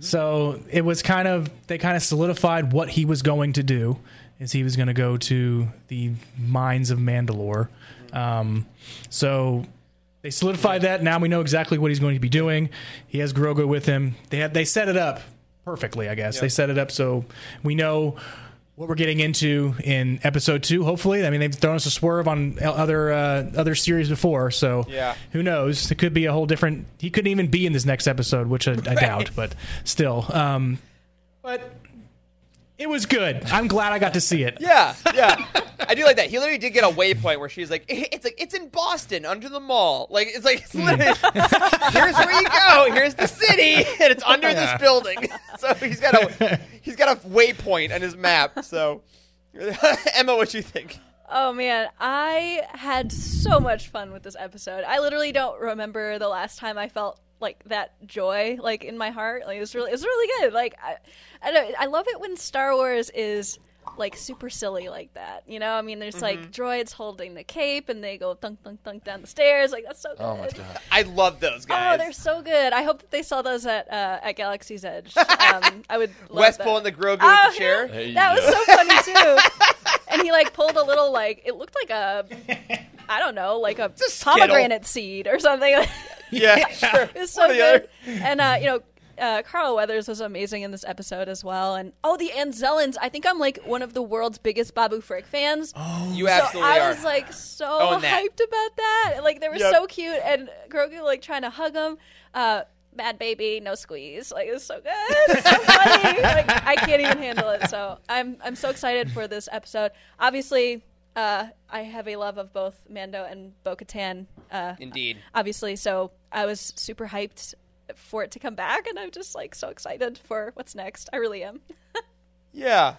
So it was kind of they kind of solidified what he was going to do, is he was going to go to the mines of Mandalore. Um, so they solidified that. Now we know exactly what he's going to be doing. He has Grogu with him. They had they set it up perfectly, I guess. They set it up so we know what we're getting into in episode two. Hopefully, I mean they've thrown us a swerve on other uh, other series before, so Yeah. who knows? It could be a whole different. He couldn't even be in this next episode, which I, I doubt, but still. Um, but it was good. I'm glad I got to see it. Yeah, yeah. I do like that. He literally did get a waypoint where she's like, "It's like it's in Boston under the mall. Like it's like it's hmm. literally here's where you go. Here's the city, and it's under Yeah. this building. So he's got a he's got a waypoint on his map. So Emma, what you think? Oh man, I had so much fun with this episode. I literally don't remember the last time I felt like that joy like in my heart. Like it was really it was really good. Like I I, don't, I love it when Star Wars is like super silly like that. You know, I mean there's like droids holding the cape and they go thunk thunk thunk down the stairs. Like that's so good. Oh my god! I love those guys. Oh, they're so good. I hope that they saw those at uh, at Galaxy's Edge. Um, I would love Wes that. pulling the Grogu Oh, with the chair. Hey, that was so funny too. and he like pulled a little like it looked like a I don't know like a, a Skittle. pomegranate seed or something. Yeah, sure. it was One so or other. good. And uh, you know. Uh, Carl Weathers was amazing in this episode as well, and oh, the Anzellans! I think I'm like one of the world's biggest Babu Frick fans. Oh, You so absolutely I are. was like so hyped about that. Like they were Yep. so cute, and Grogu like trying to hug him. Uh, bad baby, no squeeze. Like it was so good, It's so funny. like I can't even handle it. So I'm I'm so excited for this episode. Obviously, uh, I have a love of both Mando and Bo-Katan. Uh, Indeed. obviously, so I was super hyped for it to come back, and I'm just like so excited for what's next. I really am. Yeah.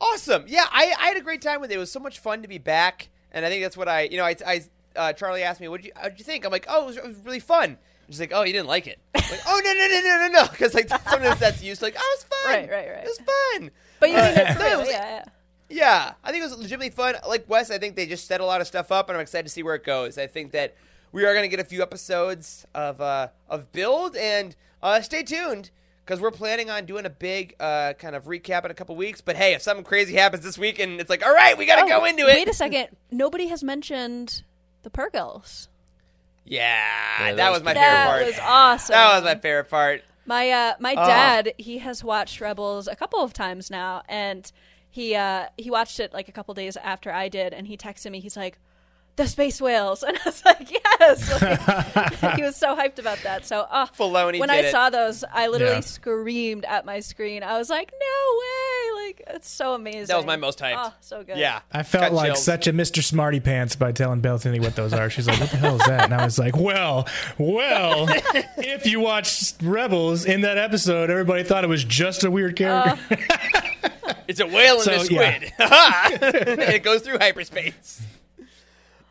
Awesome. Yeah, I, I had a great time with it. It was so much fun to be back, and I think that's what I, you know, I, I uh, Charlie asked me, "What did you, how'd you think?" I'm like, "Oh, it was, it was really fun." She's like, "Oh, you didn't like it?" I'm like, "Oh, no, no, no, no, no, no," because like sometimes that's used. Like, "Oh, it was fun." Right, right, right. It was fun. But you Uh, think it's no, it real? was- Yeah, yeah. Yeah, I think it was legitimately fun. Like Wes, I think they just set a lot of stuff up, and I'm excited to see where it goes. I think that we are going to get a few episodes of uh, of build, and uh, stay tuned because we're planning on doing a big uh, kind of recap in a couple weeks. But hey, if something crazy happens this week, and it's like, all right, we got to Oh, go into it. Wait a second. Nobody has mentioned the Purrgils. Yeah, Yeah, that, that was was my pretty favorite part. That was awesome. That was my favorite part. My uh, my Oh. dad, he has watched Rebels a couple of times now, and he uh, he watched it like a couple days after I did, and he texted me. He's like, "The space whales," and I was like, "Yes!" Like, he was so hyped about that. So, uh, Filoni when I it. saw those, I literally Yeah. screamed at my screen. I was like, "No way!" Like, it's so amazing. That was my most hyped. Oh, so good. Yeah, I felt Got like chills. such a Mr. Smarty Pants by telling Bethany what those are. She's like, "What the hell is that?" And I was like, "Well, well, if you watched Rebels in that episode, everybody thought it was just a weird character." It's a whale in So, a squid. and it goes through hyperspace.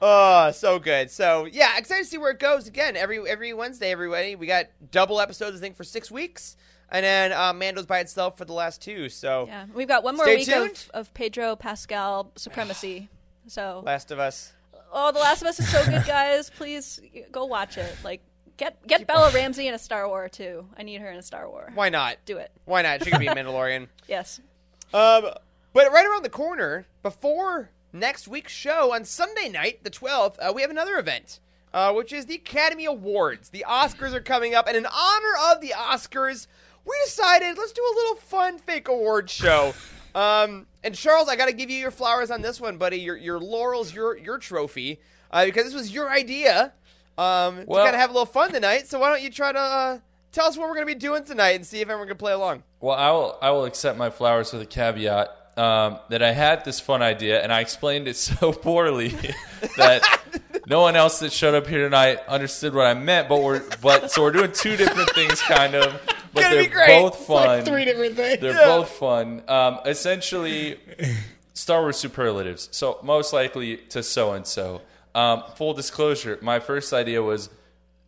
Oh, so good. So yeah, excited to see where it goes. Again, every every Wednesday, everybody. We got double episodes, I think, for six weeks, and then uh, Mando's by itself for the last two. So Yeah, we've got one more Stay week of, of Pedro Pascal supremacy. So Last of Us. Oh, The Last of Us is so good, guys. Please go watch it. Like, get get Bella Ramsey in a Star War too. I need her in a Star War. Why not? Do it. Why not? She could be a Mandalorian. Yes. Um, but right around the corner, before next week's show on Sunday night, the 12th, uh, we have another event, uh, which is the Academy Awards. The Oscars are coming up, and in honor of the Oscars, we decided let's do a little fun fake award show. Um, and Charles, I got to give you your flowers on this one, buddy. Your your laurels, your your trophy, uh, because this was your idea. Um, Well- we got to have a little fun tonight. So why don't you try to uh, tell us what we're going to be doing tonight and see if everyone can play along. Well, I will. I will accept my flowers with a caveat um, that I had this fun idea, and I explained it so poorly that no one else that showed up here tonight understood what I meant. But we're but so we're doing two different things, kind of. But they're be great. both fun. Three different things. They're both fun. Um, essentially, Star Wars superlatives. So most likely to so and so. Full disclosure: my first idea was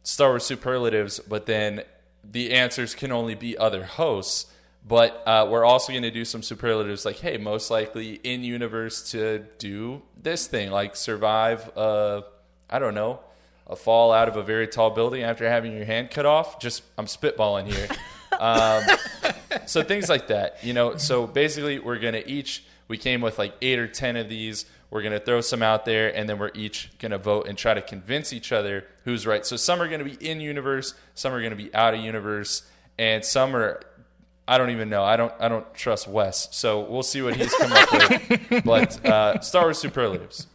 Star Wars superlatives, but then the answers can only be other hosts. But uh, we're also going to do some superlatives, like hey, most likely in universe to do this thing, like survive. Uh, I don't know. A fall out of a very tall building after having your hand cut off. Just I'm spitballing here. so things like that you know so basically we're gonna each we came with like eight or ten of these we're gonna throw some out there and then we're each gonna vote and try to convince each other who's right so some are gonna be in universe some are gonna be out of universe and some are I don't even know. I don't. I don't trust Wes. So we'll see what he's come up with. But uh, Star Wars superlatives.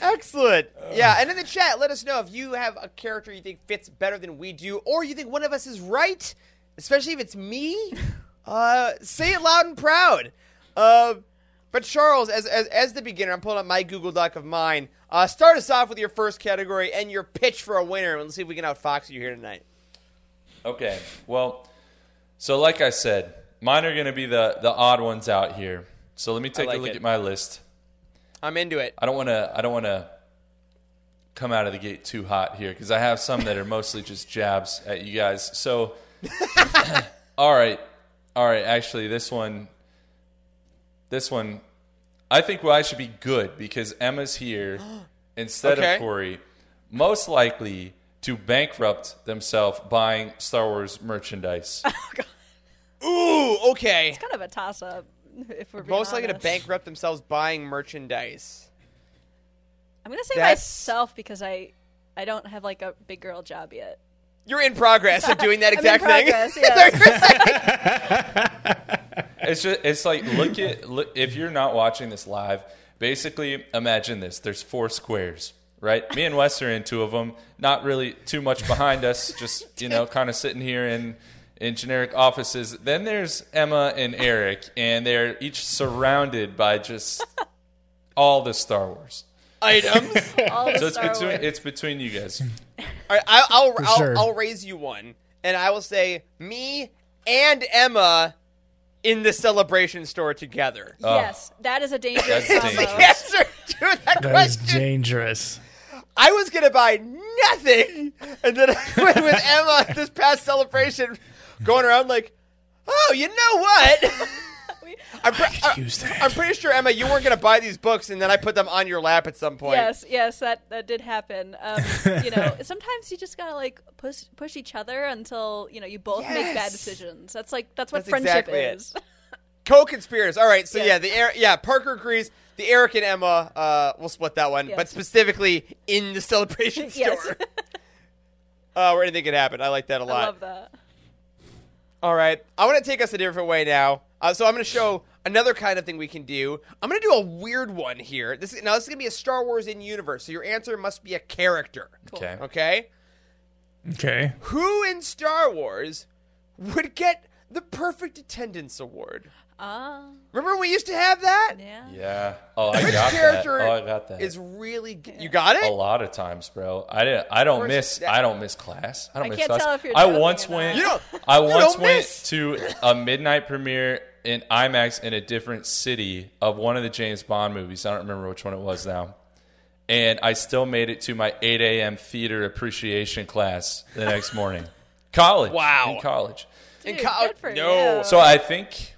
Excellent. Yeah, and in the chat, let us know if you have a character you think fits better than we do, or you think one of us is right, especially if it's me. Uh, say it loud and proud. Uh, but Charles, as, as as the beginner, I'm pulling up my Google Doc of mine. Uh, start us off with your first category and your pitch for a winner, and let's see if we can outfox you here tonight. Okay. Well, so like I said, mine are going to be the the odd ones out here. So let me take like a look it. at my list. I'm into it. I don't want to. I don't want to come out of the gate too hot here because I have some that are mostly just jabs at you guys. So, all right, all right. Actually, this one, this one, I think well, I should be good because Emma's here instead Okay. of Corey. Most likely to bankrupt themselves buying Star Wars merchandise. Oh, Ooh, okay. It's kind of a toss up. If we're being Most likely to honest. bankrupt themselves buying merchandise. I'm gonna say That's- myself because I I don't have like a big girl job yet. You're in progress of doing that I'm in exact thing. progress, yes. it's just it's like look at look, if you're not watching this live basically imagine this there's four squares right me and wes are in two of them not really too much behind us just you know kind of sitting here in in generic offices then there's emma and eric and they're each surrounded by just all the star wars Items. All so it's Star between Wars. it's between you guys All right, I, I'll I'll, sure. I'll raise you one, and I will say me and Emma in the celebration store together. Oh. Yes, that is a dangerous That's combo. dangerous. Answer to that That is question. dangerous. I was gonna buy nothing, and then I went with Emma at this past celebration, going around like, oh, you know what? I'm, pre- I- use that. I'm pretty sure Emma, you weren't gonna buy these books, and then I put them on your lap at some point. Yes, yes, that that did happen. Um, you know, sometimes you just gotta like push push each other until you know you both make bad decisions. That's like that's what That's friendship exactly it. is. Co-conspirators. All right, so Yes. yeah, the air. yeah Parker agrees. The Eric and Emma, uh, we'll split that one, Yes. but specifically in the celebration Yes. store. uh, where anything could happen. I like that a lot. love that. All right, I want to take us a different way now. Uh, so I'm going to show another kind of thing we can do. I'm going to do a weird one here. This now this is going to be a Star Wars in universe. So your answer must be a character. okay Okay. Okay. Who in Star Wars would get the perfect attendance award? Ah, Remember when we used to have that? yeah. yeah oh i got that character oh i got that Is really g- you got it? a lot of times, bro. I didn't. I don't course, miss. that- I don't miss class. I don't I miss can't class. tell if you're I once went. You don't- I you once went miss. to a midnight premiere in IMAX in a different city of one of the James Bond movies. I don't remember which one it was now. And I still made it to my 8 a.m. theater appreciation class the next morning. College. Wow. In college. In Dude, co- good for no. you. So I think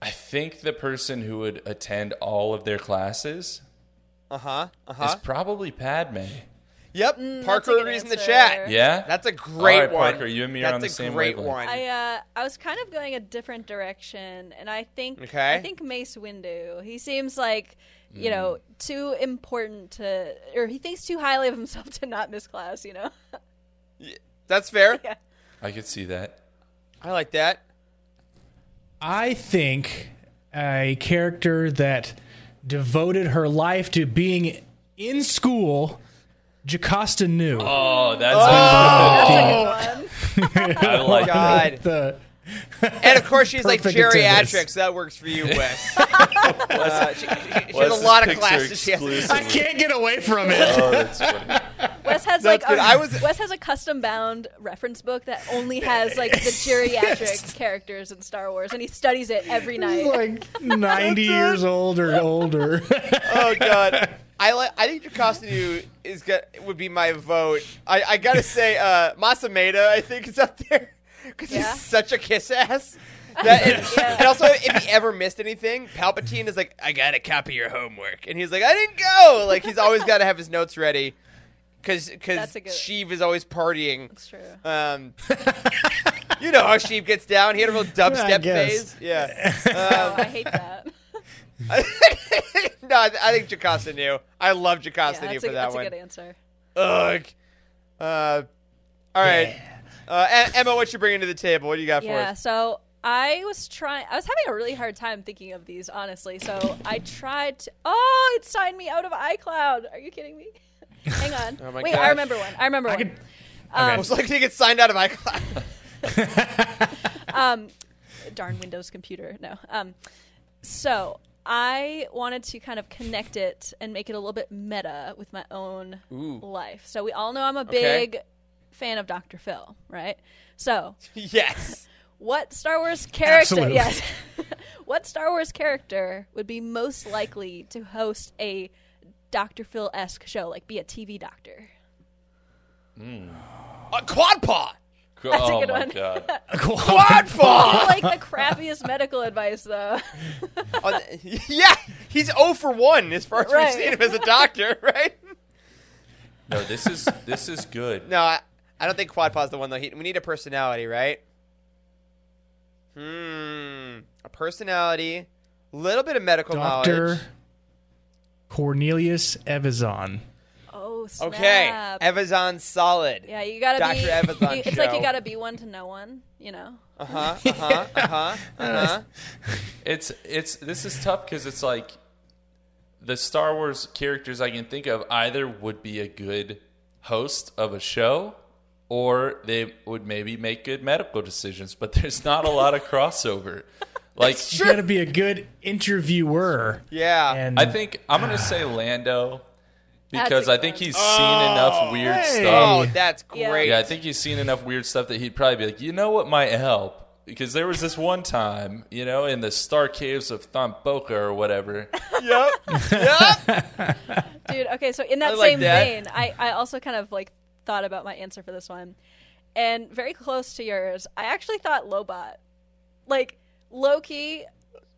I think the person who would attend all of their classes Uh huh. Uh is huh. probably Padme. Yep. that's a Parker good agrees in the chat. Yeah, That's a great All right, one. Parker, you and me are That's on the a same great wavelength. one. I uh, I was kind of going a different direction, and I think Okay. I think Mace Windu. He seems like you know too important to, or he thinks too highly of himself to not miss class. You know. That's fair. Yeah. I could see that. I like that. I think a character that devoted her life to being in school, Jocasta Nu. Oh, that's oh, That's a good one. a, I like that. God. The, And of course, she's like Perfect attendance. geriatrics. That works for you, Wes. uh, she, she, she has Wes's a lot of picks are classes. She has. exclusive. I can't get away from it. Oh, that's funny. Wes has That's like good. a, I was- Wes has a custom bound reference book that only has like the geriatric characters in Star Wars, and he studies it every night. He's like 90 years old or older. Oh God. I like. I think Jocasta is got would be my vote. I, I gotta say, uh, Mas Amedda I think is up there because Yeah. he's such a kiss ass. That, and, Yeah. and also, if he ever missed anything, Palpatine is like, "I gotta copy your homework," and he's like, "I didn't go." Like he's always got to have his notes ready because because good- Sheev is always partying. It's true. Um, you know how Sheev gets down. He had a real dubstep guess. phase. Yeah. oh, I hate that. no, I, I think Jocasta Nu. I love Yeah, knew that's for a, that that's one. a good answer. Ugh. Uh, all right. Uh, Emma, what you bringing to the table? What do you got for us? Yeah, so I was trying. I was having a really hard time thinking of these, honestly. So I tried to. Oh, it signed me out of iCloud. Are you kidding me? Hang on. Oh Wait, gosh. I remember one. I remember one. could- I was like to get signed out of iCloud. darn Windows computer. No. Um, so I wanted to kind of connect it and make it a little bit meta with my own Ooh. life. So we all know I'm a Okay. big fan of Dr. Phil, right? So yes. what Star Wars character? Absolutely. Yes. what Star Wars character would be most likely to host a Dr. Phil esque show, like be a TV doctor? Hmm. A quad paw. Oh That's a oh good one. god. Quad paw. like the crappiest medical advice, though. Oh, yeah, he's 0 for 1 as far as Right. we've seen him as a doctor, right? No, this is this is good. No, I, I don't think quad paw's the one though. He, we need a personality, right? Hmm, a personality, a little bit of medical knowledge. Dr. knowledge. Cornelius Evazan. Oh, snap. Okay, Evazan solid. Yeah, you gotta Dr. be. Evazan you- it's like you gotta be one to know one. You know. Uh huh. Uh huh. Uh huh. Uh huh. It's it's this is tough because it's like the Star Wars characters I can think of either would be a good host of a show or they would maybe make good medical decisions, but there's not a lot of crossover. Like You got to be a good interviewer. Yeah. And I think I'm gonna say Lando because I a I good think one. he's seen oh, enough weird hey. oh, stuff. that's great. Yeah, I think he's seen enough weird stuff that he'd probably be like, you know what might help? Because there was this one time, you know, in the star caves of Thomboka or whatever. Yep. yep. Dude, okay, so in that I like same that. vein, I, I also kind of like thought about my answer for this one. And very close to yours, I actually thought Lobot. Like Loki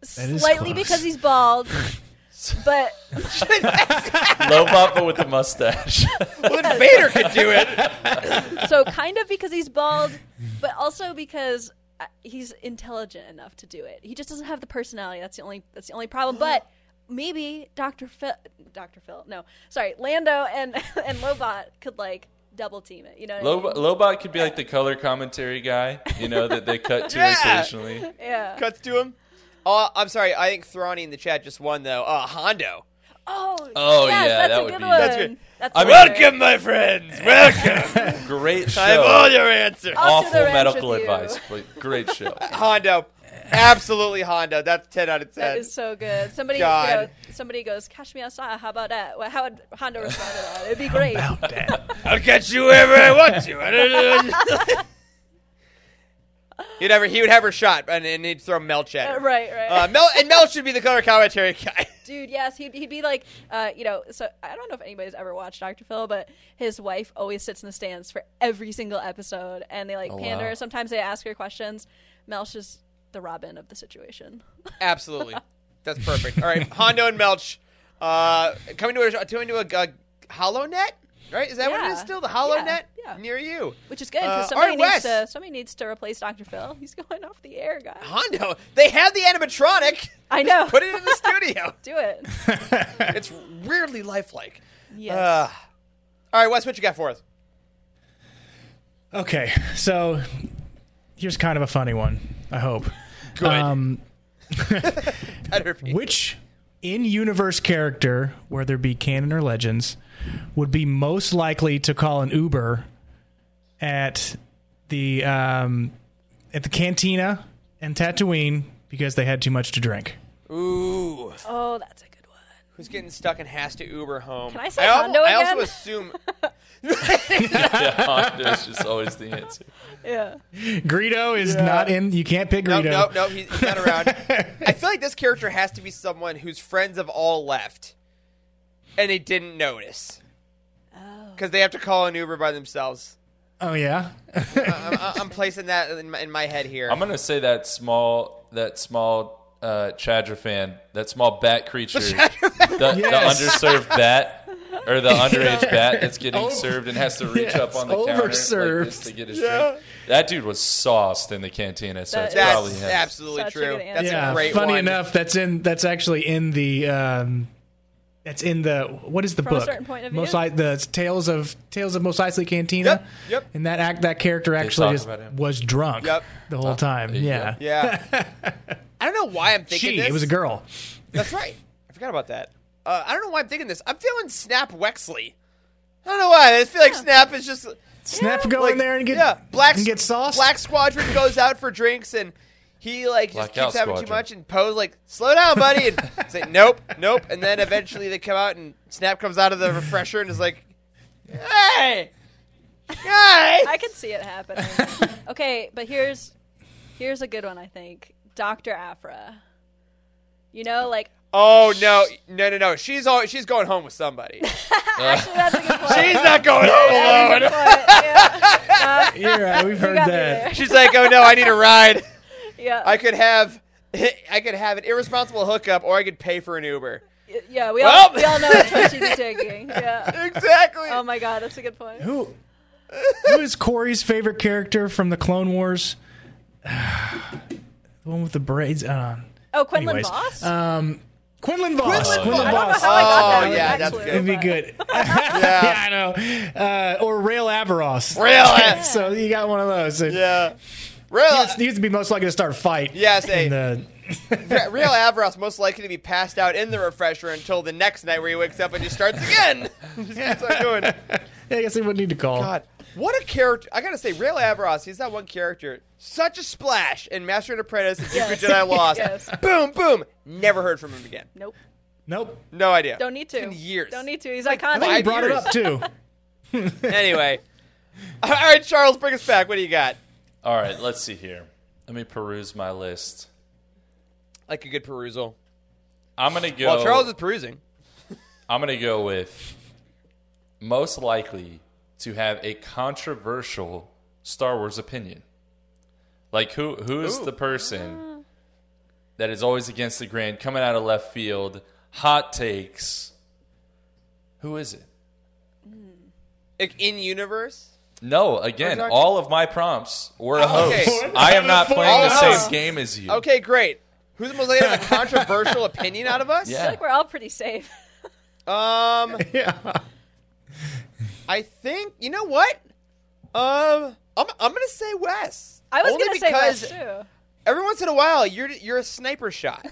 slightly close. because he's bald, but Lobot, but with a mustache. Well, then Vader could do it. so kind of because he's bald, but also because uh, he's intelligent enough to do it. He just doesn't have the personality. That's the only that's the only problem. But maybe Dr. Phil Dr. Phil, no. Sorry, Lando and and Lobot could like double team it, you know what I mean? Lobot could be like the color commentary guy, you know, that they cut to Yeah. occasionally. Yeah. Cuts to him. Oh, I'm sorry. I think Thrawny in the chat just won though. Uh, Hondo. Oh, Oh, yes, yeah, that's that a would good be- one. That's good. That's I a mean- Welcome, my friends. Welcome. Great show. I have all your answers. Off Awful medical advice, but great show. Hondo. Absolutely Hondo. That's 10 out of 10. That is so good. Somebody, you know, somebody goes, "Cash me outside." How about that? Well, how would Hondo respond to that? It'd be great. I'll catch you wherever I want to. He'd have her, he would have her shot, and, and he'd throw Melch at Uh, right, right. Uh, Mel, and Mel should be the color commentary guy. Dude, yes, he'd, he'd be like, uh, you know, so I don't know if anybody's ever watched Dr. Phil, but his wife always sits in the stands for every single episode, and they like Oh, pander. wow. Sometimes they ask her questions. Mel's just the Robin of the situation. Absolutely. That's perfect. All right, Hondo and Melch. Uh, coming to a coming to a, a HoloNet, right? Is that what it is still? The Hollow Yeah, Net yeah. near you. Which is good Uh, because all somebody right, needs to somebody needs to replace Dr. Phil. He's going off the air, guys. Hondo. They have the animatronic. I know. Put it in the studio. Do it. It's weirdly lifelike. Yes. Uh, all right, Wes, what you got for us? Okay, so here's kind of a funny one. I hope. Good. Um, Better be. which in-universe character, whether it be canon or legends, would be most likely to call an Uber at the um, at the cantina and Tatooine because they had too much to drink? Ooh, oh, that's a good one. who's getting stuck and has to Uber home? Can I say al- Hondo I also again? assume. yeah, Hondo's just always the answer. Yeah. Greedo is not in. You can't pick Nope, Greedo. nope, nope. He's, he's not around. I feel like this character has to be someone whose friends have all left, and they didn't notice. Because they have to call an Uber by themselves. Oh yeah. I'm, I'm placing that in my, in my head here. I'm gonna say that small, that small uh, Chadra fan, that small bat creature, the, Yes. the underserved bat or the underage bat that's getting Over- served and has to reach Yes, up on the counter like overserved. this to get his drink. That dude was sauced in the cantina, so That it's is- probably That's him. absolutely Such a true. good answer. That's yeah. a great Funny one. enough, that's in. That's actually in the. Um, that's in the what is the From a book? certain point of Most view? I, the tales of tales of Mos Eisley Cantina. Yep, yep. And that act, that character actually talk just about him. was drunk Yep. the whole time. there Yeah. go. Yeah. I don't know why I'm thinking She. this. It was a girl. That's right. I forgot about that. Uh, I don't know why I'm thinking this. I'm feeling Snap Wexley. I don't know why. I feel like Snap is just Snap go like in there and get yeah. Black and get sauce. Black Squadron goes out for drinks and he like just Blackout keeps having too much and Poe's like, "Slow down, buddy," and say, "Nope, nope," and then eventually they come out and Snap comes out of the refresher and is like, "Hey, hey." I can see it happening. okay, but here's here's a good one. I think Dr. Aphra. You know, like Oh no, no, no, no! She's all, she's going home with somebody. actually, that's a good point. She's not going home alone. Good point. Yeah. You're right. We've heard that. She's like, "Oh no, I need a ride." Yeah. I could have I could have an irresponsible hookup or I could pay for an Uber. yeah. We Well- all we all know which one she'd taking. Yeah. Exactly. Oh my god, that's a good point. Who? Who is Corey's favorite character from the Clone Wars? the one with the braids. on. Oh, Quinlan anyways, Vos. um, Quinlan Vos. Quinlan Quinlan Vos. Vos. I got Oh, that yeah, that's good. It'd be good. yeah. yeah, I know. Uh, or Rael Averross. Rail Av- so you got one of those. Yeah. Real He used to be most likely to start a fight. Yeah, say- in the Rael Averross most likely to be passed out in the refresher until the next night where he wakes up and just starts again. just keeps on going. Yeah, I guess he wouldn't need to call. God, what a character! I gotta say, Rael Averross, he's that one character. Such a splash in Master and Apprentice and Secret Yes. Jedi Lost. Yes. Boom, boom. Never heard from him again. Nope. Nope. No idea. Don't need to. It's been years. Don't need to. He's I iconic. think he brought years. it up too. Anyway. All right, Charles, bring us back. What do you got? All right, let's see here. Let me peruse my list. Like a good perusal. I'm gonna go. Well, Charles is perusing. I'm gonna go with most likely to have a controversial Star Wars opinion. Like who who is Ooh. the person that is always against the grain, coming out of left field, hot takes? Who is it? Like in universe? No, again, talking- all of my prompts were a Oh, okay. host. I am not playing the of same us. game as you. Okay, great. Who's the most likely to have a controversial opinion out of us? I Yeah. feel like we're all pretty safe. Um, yeah. I think you know what? Um, I'm I'm gonna say Wes. I was Only gonna say Wes too. every once in a while you're you're a sniper shot.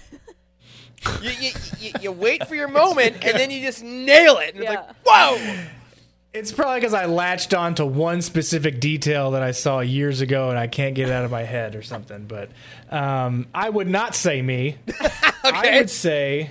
you, you, you, you wait for your moment and then you just nail it. And Yeah. It's like whoa. It's probably because I latched on to one specific detail that I saw years ago and I can't get it out of my head or something. But um, I would not say me. I would say,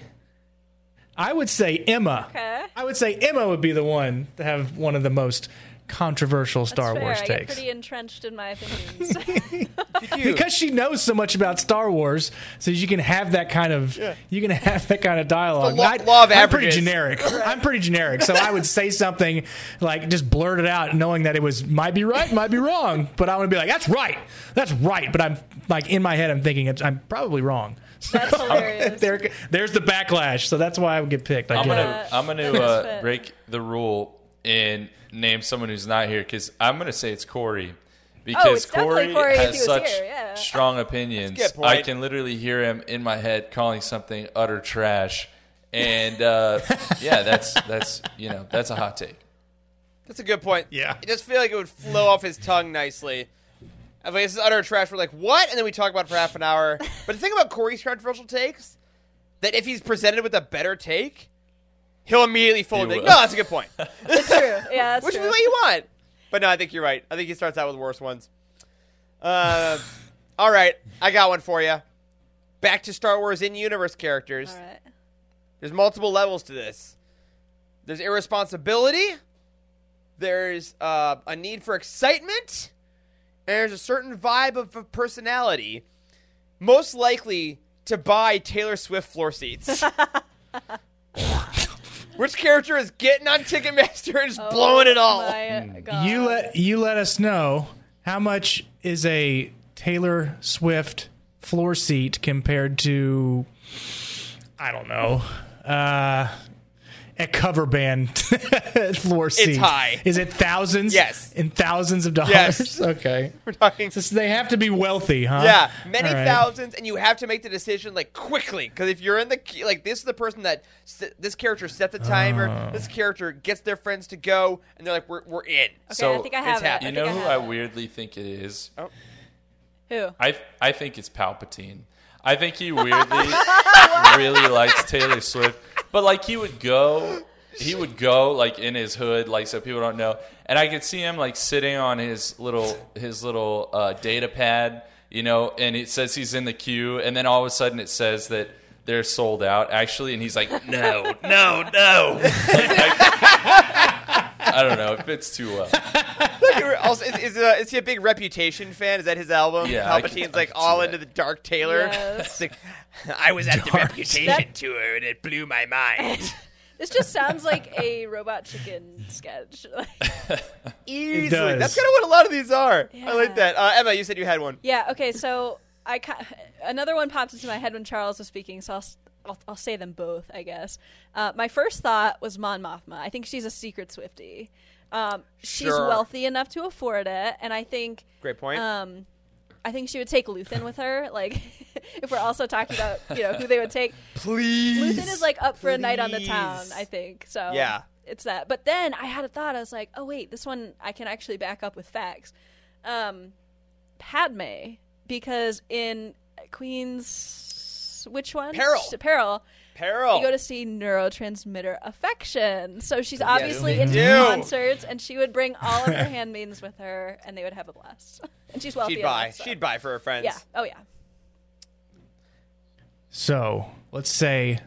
I would say Emma. Okay. I would say Emma would be the one to have one of the most controversial Star That's fair. Wars I get takes. pretty entrenched in my opinions. because she knows so much about Star Wars, so you can have that kind of you can have that kind of dialogue. The law- I, law of I'm pretty averages. generic. I'm pretty generic, so I would say something like just blurt it out, knowing that it was might be right, might be wrong, but I would be like, "That's right, that's right," but I'm like in my head, I'm thinking it's, I'm probably wrong. That's hilarious. there, there's the backlash, so that's why I would get picked. I I'm gonna. Uh, I'm gonna uh, break the rule and name someone who's not here because I'm gonna say it's Corey because Oh, it's Corey, Corey has such here, yeah. strong opinions. That's a good point. I can literally hear him in my head calling something utter trash, and uh, yeah, that's that's you know that's a hot take. That's a good point. Yeah. I just feel like it would flow off his tongue nicely. I mean, this is utter trash. We're like, what? And then we talk about it for half an hour. But the thing about Corey's controversial takes, that if he's presented with a better take, he'll immediately fold He and like, no, that's a good point. It's true. Yeah, that's Which true. is what you want. But no, I think you're right. I think he starts out with worse ones. Uh, all right, I got one for you. Back to Star Wars in universe characters. All right. There's multiple levels to this. There's irresponsibility. There's uh, a need for excitement. And there's a certain vibe of, of personality. Most likely to buy Taylor Swift floor seats. Which character is getting on Ticketmaster and just blowing it all? Oh My God. You let you let us know how much is a Taylor Swift floor seat compared to I don't know uh, a cover band floor seat. high. Is it thousands? Yes. in thousands of dollars. Yes. Okay. We're talking. So they have to be wealthy, huh? Yeah, many All right. thousands, and you have to make the decision like quickly because if you're in the like, this is the person that this character set the timer. Oh. This character gets their friends to go, and they're like, "We're we're in." Okay, So, I think I have it. it's I You think know I who have I it. weirdly think it is? Oh. Who? I I think it's Palpatine. I think he weirdly really likes Taylor Swift, but like he would go, he would go like in his hood, like so people don't know, and I could see him like sitting on his little his little uh, data pad, you know, and it says he's in the queue, and then all of a sudden it says that they're sold out actually, and he's like, no, no, no. Like, I, I don't know, it fits too well. also, is, is, uh, is he a big Reputation fan? Is that his album? Yeah, Palpatine's like all into the Dark Taylor. Yes. Like, I was at the Reputation That- tour and it blew my mind. This just sounds like a Robot Chicken sketch. Easily, does. that's kind of what a lot of these are. I like that. Uh, Emma, you said you had one. yeah. Okay. So I ca- another one popped into my head when Charles was speaking. So I'll s- I'll, I'll say them both. I guess. Uh, my first thought was Mon Mothma. I think she's a secret Swifty. Um, she's Sure. wealthy enough to afford it, and I think Great point. Um, I think she would take Luthen with her. Like, if we're also talking about you know who they would take, Please, Luthen is like up for a night on the town. Please. I think so. Yeah. it's that. But then I had a thought. I was like, oh wait, this one I can actually back up with facts. Um, Padme, because in Queen's which one? Peril. Peril. Peril. You go to see neurotransmitter affection. So she's obviously we into do. concerts, and she would bring all of her handmaidens with her, and they would have a blast. And she's wealthy. She'd buy. enough, so- She'd buy for her friends. Yeah. Oh yeah. So let's say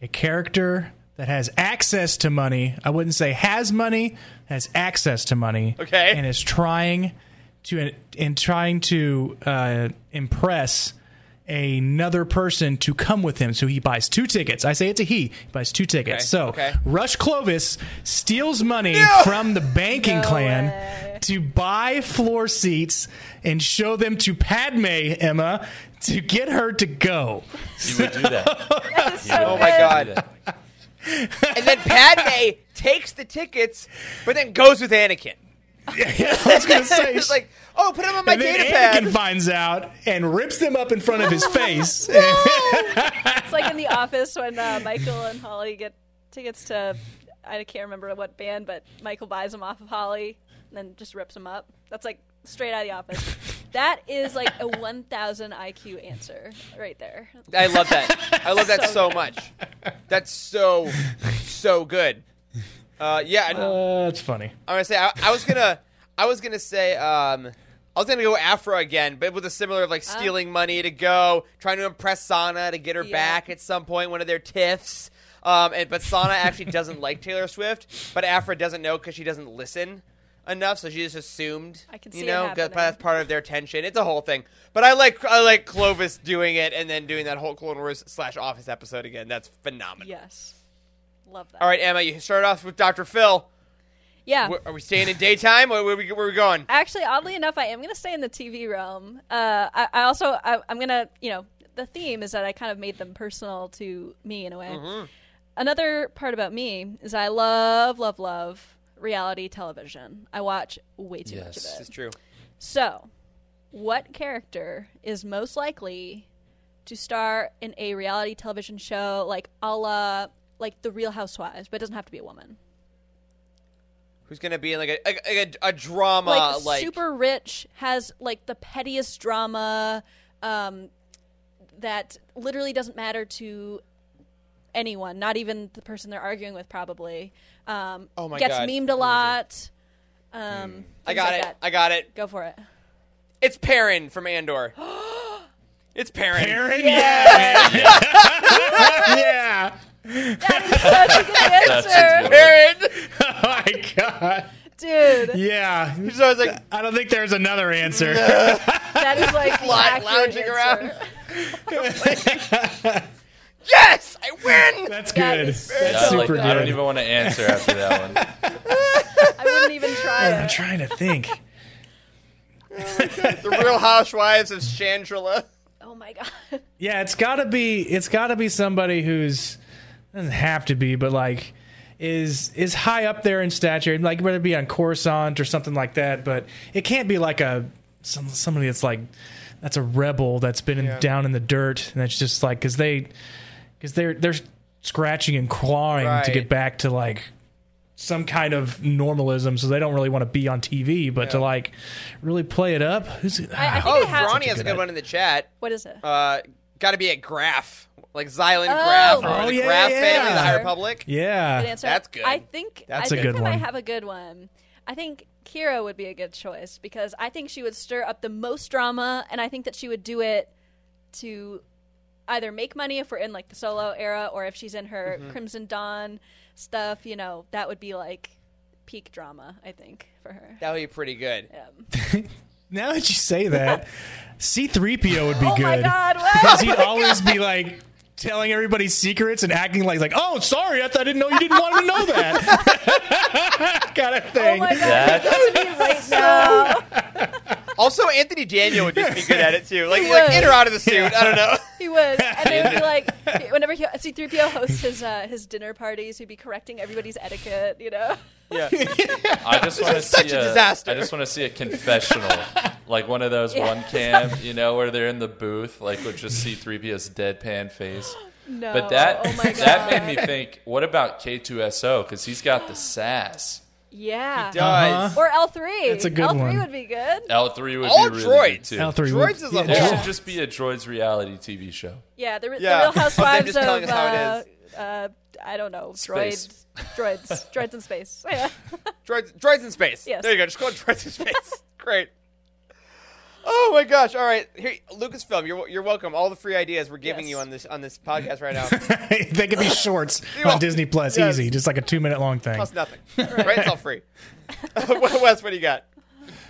a character that has access to money. I wouldn't say has money, has access to money. Okay. And is trying to in trying to uh, impress another person to come with him. So he buys two tickets. I say it's a he. He buys two tickets. Okay, So okay. Rush Clovis steals money from the banking No clan way. to buy floor seats and show them to Padme Emma to get her to go. He would do that. So Oh my god. And then Padme takes the tickets, but then goes with Anakin. Yeah, I was gonna say. it's like, oh, put him on my and then data Anakin pad. finds out and rips them up in front of his face. It's like in The Office when uh, Michael and Holly get tickets to I can't remember what band, but Michael buys them off of Holly and then just rips them up. That's like straight out of The Office. That is like a 1,000 IQ answer right there. I love that. I love that So so much. That's so, so good. Uh, yeah, and Uh, that's funny. I'm gonna say I, I was gonna, I was gonna say, um, I was gonna go Aphra again, but with a similar like stealing money to go, trying to impress Sana to get her Yeah. back at some point, one of their tiffs. Um, and but Sana actually doesn't like Taylor Swift, but Aphra doesn't know because she doesn't listen. enough, so she just assumed. I can you see it know, 'cause happening. that's part of their tension. It's a whole thing. But I like I like Clovis doing it and then doing that whole Clone Wars slash Office episode again. That's phenomenal. Yes. Love that. All right, Emma, you start off with Dr. Phil. Yeah. Are we staying in daytime? Where, where, we, where are we going? Actually, oddly enough, I am going to stay in the TV realm. Uh, I, I also, I, I'm going to, you know, the theme is that I kind of made them personal to me in a way. Mm-hmm. Another part about me is I love, love, love reality television. I watch way too much of Yes. it. This is true. So, what character is most likely to star in a reality television show like a la like The Real Housewives, but it doesn't have to be a woman? Who's going to be in like a, like a, a drama? like, Like, super rich, has like the pettiest drama um, that literally doesn't matter to anyone, not even the person they're arguing with, probably. Um, Oh my gets God. memed a lot. Um, I got like it. that. I got it. Go for it. It's Perrin from Andor. it's Perrin. Aaron? Yeah. yeah. That's a good That's such a good one. Perrin. Oh my god. dude. Yeah. So I was like, I don't think there's another answer. That is like the Fly- lounging answer. around. yes, I win. That's good. is That's Yeah, so like, super I don't even want to answer after that one. I wouldn't even try I'm it. trying to think. the Real Housewives of Chandrila. Oh my god. Yeah, it's gotta be it's gotta be somebody who's doesn't have to be, but like is is high up there in stature, like whether it be on Coruscant or something like that. But it can't be like a some, somebody that's like that's a rebel that's been in, Yeah. down in the dirt, and that's just like because they because they're they're scratching and clawing to get back to like some kind of normalism, so they don't really want to be on TV, but to like really play it up. Who's I think Oh, I have- Ronnie has a good good one in the chat. What is it? Uh, got to be a Graf, like Xylan Oh. Graf or Oh, the yeah, Graf yeah. family, the High Republic. yeah, Good answer. That's good. I think That's I a think good I might one. have a good one. I think Qi'ra would be a good choice because I think she would stir up the most drama, and I think that she would do it to either make money if we're in like the solo era, or if she's in her Mm-hmm. Crimson Dawn stuff. You know, that would be like peak drama. I think for her. That would be pretty good. Yeah. Now that you say that, C3PO would be good. Oh good. my God, what? Because he'd always be like telling everybody secrets and acting like like, "Oh, sorry, I, thought, I didn't know you didn't want to know that." kind of Oh thing. my god, That- that's me right now. Also, Anthony Daniel would just be good at it too. Like, He like would. in or out of the suit. I don't know. He would, and they would be like, whenever he, C-3PO hosts his uh, his dinner parties, he'd be correcting everybody's etiquette. You know, Yeah. I just want to is such see a disaster. I just want to see a confessional, like one of those one cam, you know, where they're in the booth, like with just C-3PO's deadpan face. no. But that oh my god, that made me think. What about K2SO? Because he's got the sass. Yeah, Does. or L three. That's a good L three one. would be good. L3 would All be really droids. good too. L three. Droids is a yeah, It should just be a droids reality TV show. Yeah, the, the Real Housewives of us how it uh, uh, I don't know, Space. droids, droids, droids in space. Yeah. Droids, droids in space. Yes. There you go. Just call it droids in space. Great. Oh my gosh! All right, here, Lucasfilm, you're you're welcome. All the free ideas we're giving Yes. you on this on this podcast right now they could be shorts on Disney Plus, yes. easy, just like a two minute long thing. costs nothing. Right? It's all free. Wes, what do you got?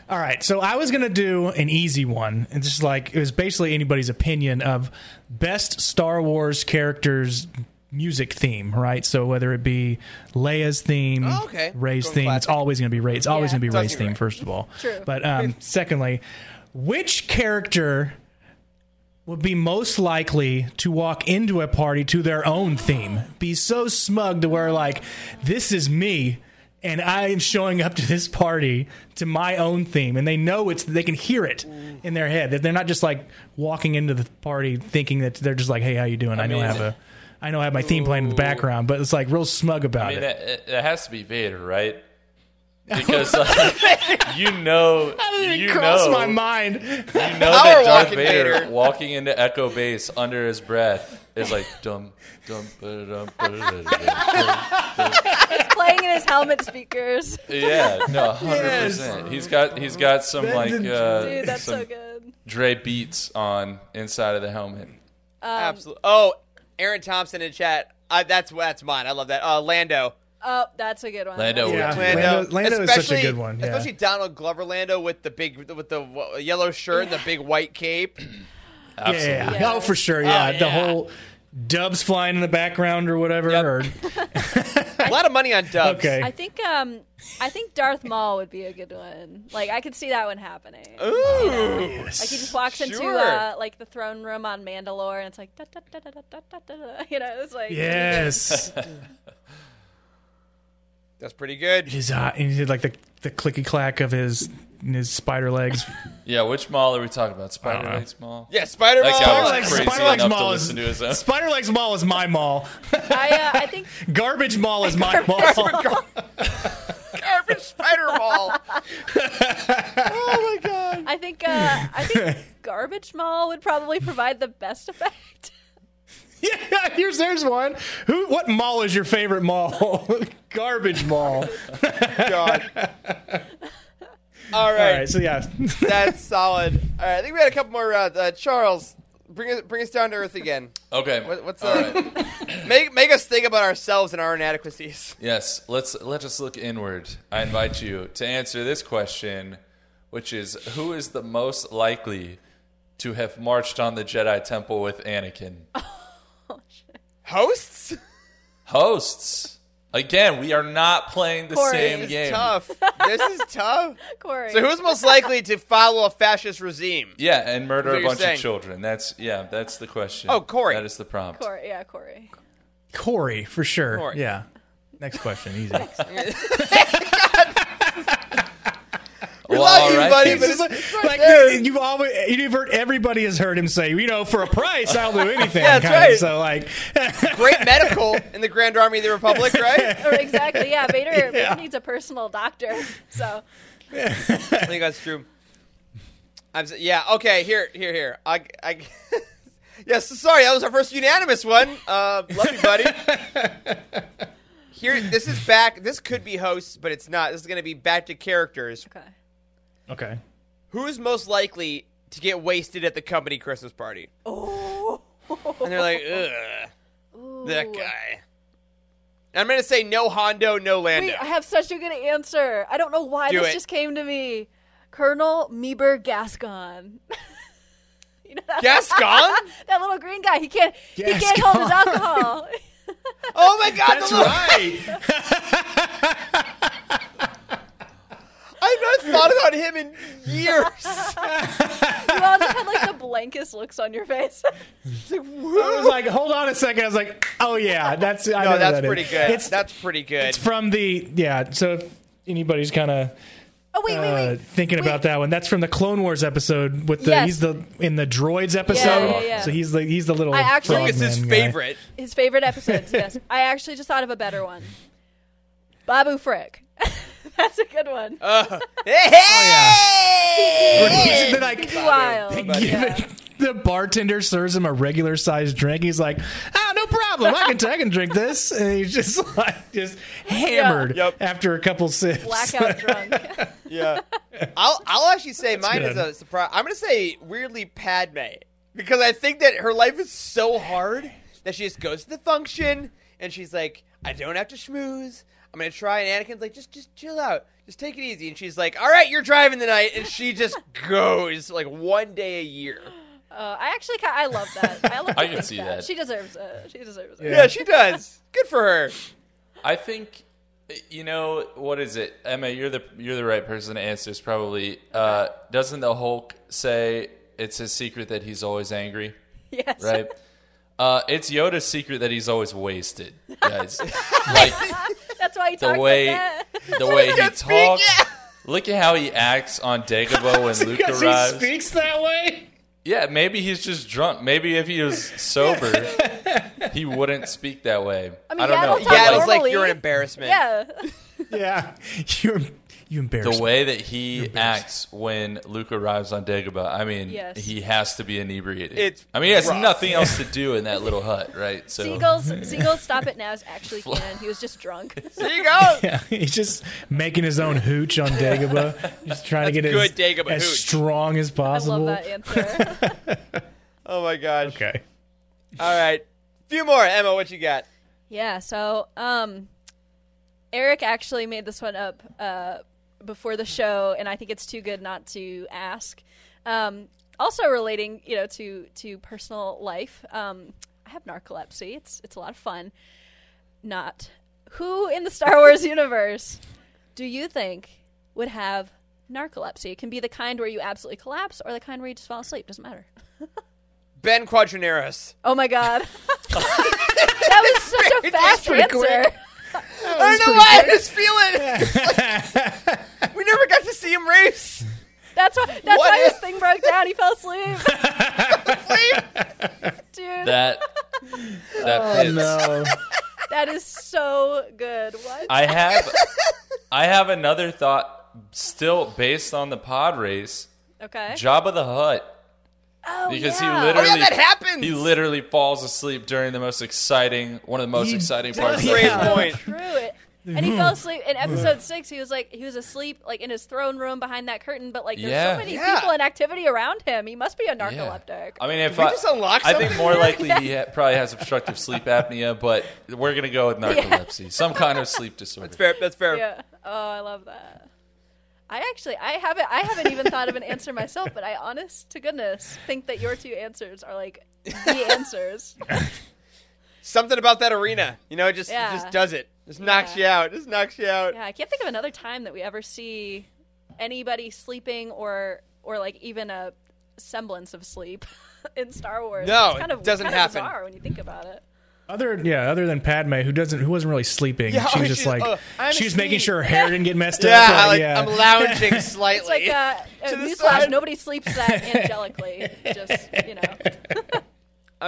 All right, so I was gonna do an easy one. It's just like it was basically anybody's opinion of best Star Wars characters music theme, right? So whether it be Leia's theme, Oh, okay. Rey's Going theme, it's always gonna be Rey. It's always Yeah. gonna be Rey's theme, Rey. first of all. True. But um, secondly, which character would be most likely to walk into a party to their own theme? Be so smug to where like this is me and I am showing up to this party to my own theme and they know it's they can hear it in their head. That they're not just like walking into the party thinking that they're just like, "Hey, how you doing? I, know I have a I know I have my theme playing in the background, but it's like real smug about I mean, it. that, it, it has to be Vader, right? Because like, you know, you Cross know, my mind. you know Power that Darth walking Vader, Vader. walking into Echo Base under his breath is like dum dum ba-da-dum, ba-da-da-da-da. Playing in his helmet speakers. Yeah, no, hundred percent. He's got he's got some That like uh, Dude, that's some so good. Dre beats on inside of the helmet. Absolutely. Oh, Aaron Thompson in chat. I, that's that's mine. I love that. Uh, Lando. Oh, that's a good one. Lando That's- Yeah. Lando- Lando is such a good one, yeah. Especially Donald Glover Lando with the big with the yellow shirt and the big white cape. Absolutely. Yeah. Yeah. Oh, for sure. Yeah. Oh, The yeah. whole dubs flying in the background or whatever. Yep. Or, A lot of money on Dubs. okay. I think um I think Darth Maul would be a good one. Like I could see that one happening. Ooh. Like he just walks into Sure. uh, like the throne room on Mandalore, and it's like da, da, da, da, da, da, da, da. you know, it's like yes. That's pretty good. his eye, and he did like the the clicky clack of his his spider legs. Yeah, which Maul are we talking about? Spider know. Legs Maul? Yeah, Spider That guy Man. was Legs- crazy Spider Legs enough to Maul is- listen to his own. Spider Legs Maul is my Maul. I uh, I think Garbage Maul is my Maul. Garbage Spider Ball. oh my god. I think uh, I think Garbage Maul would probably provide the best effect. Yeah, here's there's one. Who? What Maul is your favorite Maul? Garbage Maul. God. All All right. right. So yeah. That's solid. All right, I think we had a couple more rounds. Uh, Charles, bring us bring us down to earth again. Okay. What, what's All uh, right. make make us think about ourselves and our inadequacies. Yes, let's let us look inward. I invite you to answer this question, which is who is the most likely to have marched on the Jedi Temple with Anakin? Hosts. Hosts. Again, we are not playing the Corey. same This is game. tough. This is tough. Corey. So who's most likely to follow a fascist regime? Yeah, and murder a bunch saying. of children. That's yeah, that's the question. Oh, Corey. That is the prompt. Corey? Yeah, Corey. Corey for sure. Corey. Yeah. Next question. Easy. We Well, love you, alright buddy, but It's it's, like, like, you've always, you've heard, everybody has heard him say, you know, for a price, I'll do anything. Yeah, that's kind of. right. So like, Great medical in the Grand Army of the Republic, right? Or exactly. Yeah, Vader, Vader needs a personal doctor. So I think that's true. I'm yeah. Okay. Here, here, here. I, I. yes. sorry, that was our first unanimous one. Uh, love you, buddy. Here, this is back. This could be hosts, but it's not. This is going to be back to characters. okay. Okay. Who is most likely to get wasted at the company Christmas party? Oh. And they're like, ugh, that guy. And I'm going to say no Hondo, no Lando. Wait, I have such a good answer. I don't know why Do this it. just came to me. Colonel Meebur Gascon. you know that, Gascon? that little green guy. He can't. He can't hold his alcohol. oh my God! That's the little- right. I've not thought about him in years. you all just had like the blankest looks on your face. I was like, hold on a second. I was like, oh yeah, that's. I know No, that's that is. pretty good. It's, that's pretty good. it's from the yeah. So if anybody's kind of Oh wait, wait, uh, thinking Wait. about that one, that's from the Clone Wars episode with the Yes. he's the in the droids episode. yeah, yeah. So he's the he's the little. I actually- it's his frogman guy. favorite. His favorite episodes. yes, I actually just thought of a better one. Babu Frick. That's a good one. Uh, hey! They're like, Wild. They give Yeah. it- the bartender serves him a regular sized drink. He's like, "Ah, no problem. I can I can drink this." And he's just like just hammered Yep. after a couple sips. Blackout drunk. Yeah. I'll I'll actually say mine good. is a surprise. I'm gonna say weirdly Padme because I think that her life is so hard that she just goes to the function and she's like, I don't have to schmooze. I'm gonna try. And Anakin's like, just just chill out, just take it easy. And she's like, All right, you're driving tonight, and she just goes like one day a year. Uh, I actually, I love that. I, love I can that. see that. She deserves it. She deserves it. Yeah, she does. Good for her. I think you know what is it, Emma? You're the you're the right person to answer this. Probably uh, doesn't the Hulk say it's his secret that he's always angry, Yes. right? Uh, it's Yoda's secret that he's always wasted, guys. like That's why he the talks way like that. the way he can't talks. yeah. Look at how he acts on Dagobah when Luke Because he speaks that way. Yeah, maybe he's just drunk. Maybe if he was sober, he wouldn't speak that way. I, I don't yeah, know. Yeah, it's was like you're an embarrassment. Yeah. Yeah, you're you embarrass. the way that he acts when Luke arrives on Dagobah, I mean, Yes. he has to be inebriated. It's I mean, he has rough. nothing else to do in that little hut, right? So Seagulls, Seagulls, stop it now is actually canon. He was just drunk. There you go. Yeah, he's just making his own hooch on Dagobah, just trying to get it good as, Dagobah as hooch. strong as I possible. love that answer. Oh my gosh. Okay. All right. Few more. Emma, what you got? yeah. So, um, Eric actually made this one up uh, before the show, and I think it's too good not to ask. Um, also relating, you know, to to personal life. Um, I have narcolepsy. It's it's a lot of fun. Not who in the Star Wars universe do you think would have narcolepsy? It can be the kind where you absolutely collapse, or the kind where you just fall asleep. Doesn't matter. Ben Quadinaros. Oh my god, that was such a fast answer. quick. I don't know why I just feel it. Like, never got to see him race. That's why. That's What why if- his thing broke down. He fell asleep. Dude, That that oh, fits. No. that is so good. What? I have I have another thought still based on the pod race. okay. Jabba the Hutt. oh, Because yeah. he literally Oh, yeah, that happens. He literally falls asleep during the most exciting one of the most He exciting parts Great Yeah. point. True it. Mm-hmm. And he fell asleep in episode six. He was like he was asleep like in his throne room behind that curtain, but like there's Yeah. so many Yeah. people and activity around him. He must be a Yeah. narcoleptic. I mean, if we I, just unlock I think something? more likely he ha- probably has obstructive sleep apnea, but we're gonna go with narcolepsy, some kind of sleep disorder. That's fair. That's fair. yeah. Oh, I love that. I actually I haven't I haven't even thought of an answer myself, but I honest to goodness think that your two answers are like the answers. Something about that arena. You know, it just it Yeah. just does it. Just knocks you out. Just knocks you out. Yeah, I can't think of another time that we ever see anybody sleeping or or like even a semblance of sleep in Star Wars. No, it's kind it of, doesn't kind of happen. Bizarre when you think about it. Other yeah, other than Padme, who doesn't, who wasn't really sleeping. Yeah, she was oh, just she's- like oh, I'm she was making sure her hair didn't get messed Yeah, up. like yeah. I'm lounging It's slightly. like uh, To the newsflash: side. nobody sleeps that angelically. Just you know,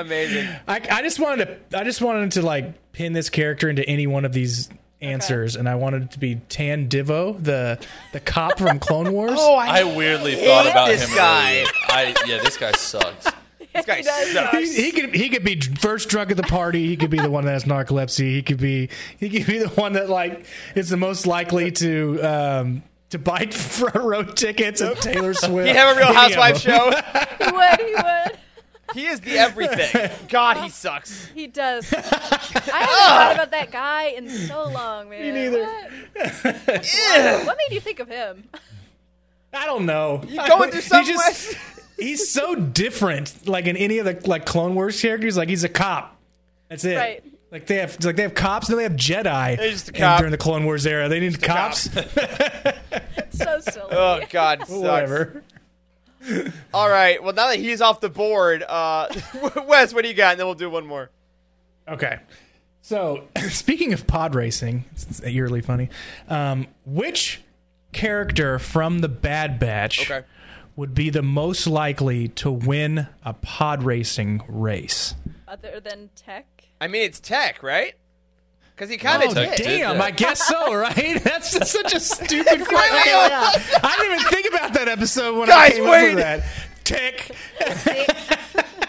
Amazing. I, I just wanted to I just wanted to like pin this character into any one of these answers, and I wanted it to be Tan Divo, the the cop from Clone Wars. Oh, I, I weirdly thought about this him guy. earlier. I yeah, this guy sucks. this guy He sucks. He, he could he could be first drunk at the party. He could be the one that has narcolepsy. He could be he could be the one that like is the most likely to um, to buy front row tickets at Taylor Swift. He'd have a Real Any of Housewives them. show. he would. He would. He is the everything. God, he sucks. He does. I haven't thought about that guy in so long, man. Me neither. What? Wow. What made you think of him? I don't know. You going through He some just, He's so different. Like in any of the like Clone Wars characters, like he's a cop. That's it. Right. Like they have like they have cops, and then they have Jedi. He's just a cop. during the Clone Wars era. They need cops. It's so silly. Oh God, sucks. Whatever. All right. Well, now that he's off the board, uh, Wes, what do you got? And then we'll do one more. Okay. So, speaking of pod racing, it's eerily funny. Um, which character from the Bad Batch Okay. would be the most likely to win a pod racing race? Other than tech. I mean, it's Tech, right? Because he kind of Oh, did. Damn! I guess so, right? That's just such a stupid question. I didn't even think about that episode when I came wait. up with that. Tech.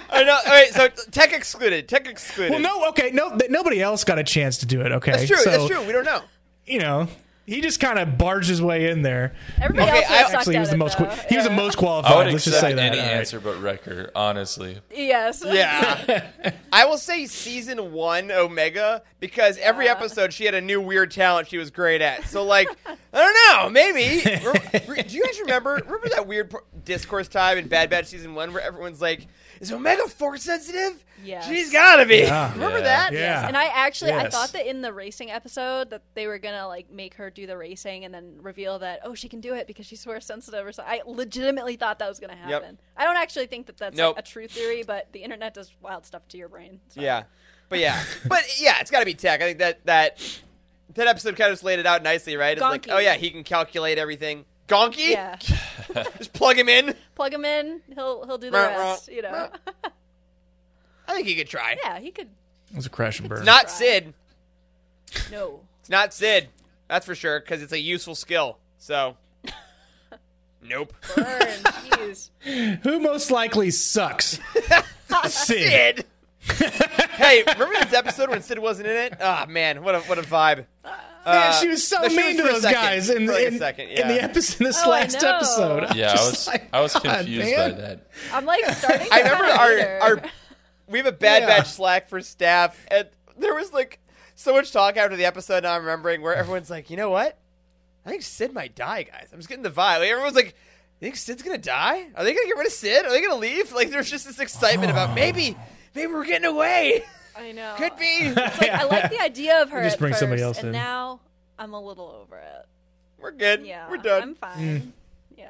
I know. All right. So Tech excluded. Tech excluded. Well, no, okay, no, th- nobody else got a chance to do it. Okay, that's true. So, that's true. We don't know. You know, he just kind of barged his way in there. Everybody Okay, else I- Actually, he was at the it, most. though. Qu- he was the Yeah. most I qualified. would Let's just accept say that. any All right. answer but Wrecker, honestly. Yes. Yeah. I will say season one Omega because every Yeah. episode she had a new weird talent she was great at. So like, I don't know, maybe. Re- re- Do you guys remember? Remember that weird pro- discourse time in Bad Batch season one where everyone's like, "Is Omega force sensitive? Yes. She's gotta be." Yeah. Remember Yeah. that? Yeah. And I actually I thought that in the racing episode that they were gonna like make her do the racing and then reveal that oh she can do it because she's force sensitive or something. I legitimately thought that was gonna happen. I don't actually think that that's Nope. like, a true theory, but the internet does wild stuff to your brain. so. Yeah. But yeah, but yeah, it's got to be tech. I think that that that episode kind of just laid it out nicely, right? It's like, oh yeah, he can calculate everything. Gonky, Yeah. just plug him in. Plug him in, he'll he'll do the Ruh, ruh, rest. You know. I think he could try. yeah, he could. It was a crash and burn. It's not Try. Cid. No. It's not Cid. That's for sure because it's a useful skill. So, nope. Burn. Jeez. Who most likely sucks? Cid. Cid. hey, remember this episode when Cid wasn't in it? Ah, man, what a what a vibe. Man, Uh, she was so no, she mean was to those second. guys in, For like in, second, in the episode, this Oh, I last know. episode. Yeah, I was like, I was confused man. by that. I'm like starting. To I remember our our we have a bad Yeah. batch Slack for staff, and there was like so much talk after the episode. Now I'm remembering where everyone's like, you know what? I think Cid might die, guys. I'm just getting the vibe. Like, everyone's like, you think Cid's gonna die? Are they gonna get rid of Cid? Are they gonna leave? Like, there's just this excitement about maybe, maybe we're getting away. I know. Could be. It's like, I like the idea of her. Just at bring somebody else and in. now I'm a little over it. We're good. Yeah, we're done. I'm fine. Yeah.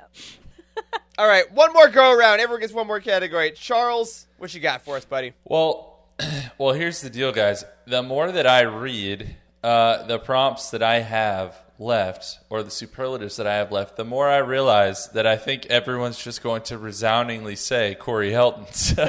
All right, one more go around. Everyone gets one more category. Charles, what you got for us, buddy? Well, well, here's the deal, guys. The more that I read, uh, the prompts that I have left, or the superlatives that I have left, the more I realize that I think everyone's just going to resoundingly say Corey Helton. So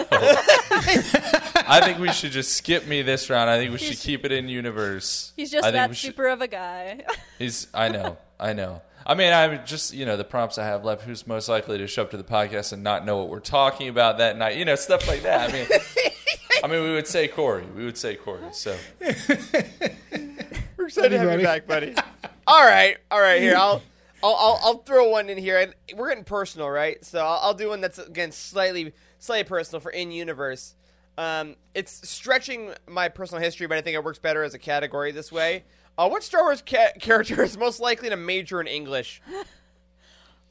I think we should just skip me this round. I think we should keep it in universe. He's just I think that we should- super of a guy. He's. I know. I know. I mean, I'm just you know the prompts I have left. Who's most likely to show up to the podcast and not know what we're talking about that night? You know, stuff like that. I mean, I mean, we would say Corey. We would say Corey. So We're excited to have you back, buddy. all right, all right. Here, I'll, I'll, I'll, I'll throw one in here, and we're getting personal, right? So I'll, I'll do one that's again slightly, slightly personal for in universe. Um, it's stretching my personal history, but I think it works better as a category this way. Uh, what Star Wars ca- character is most likely to major in English?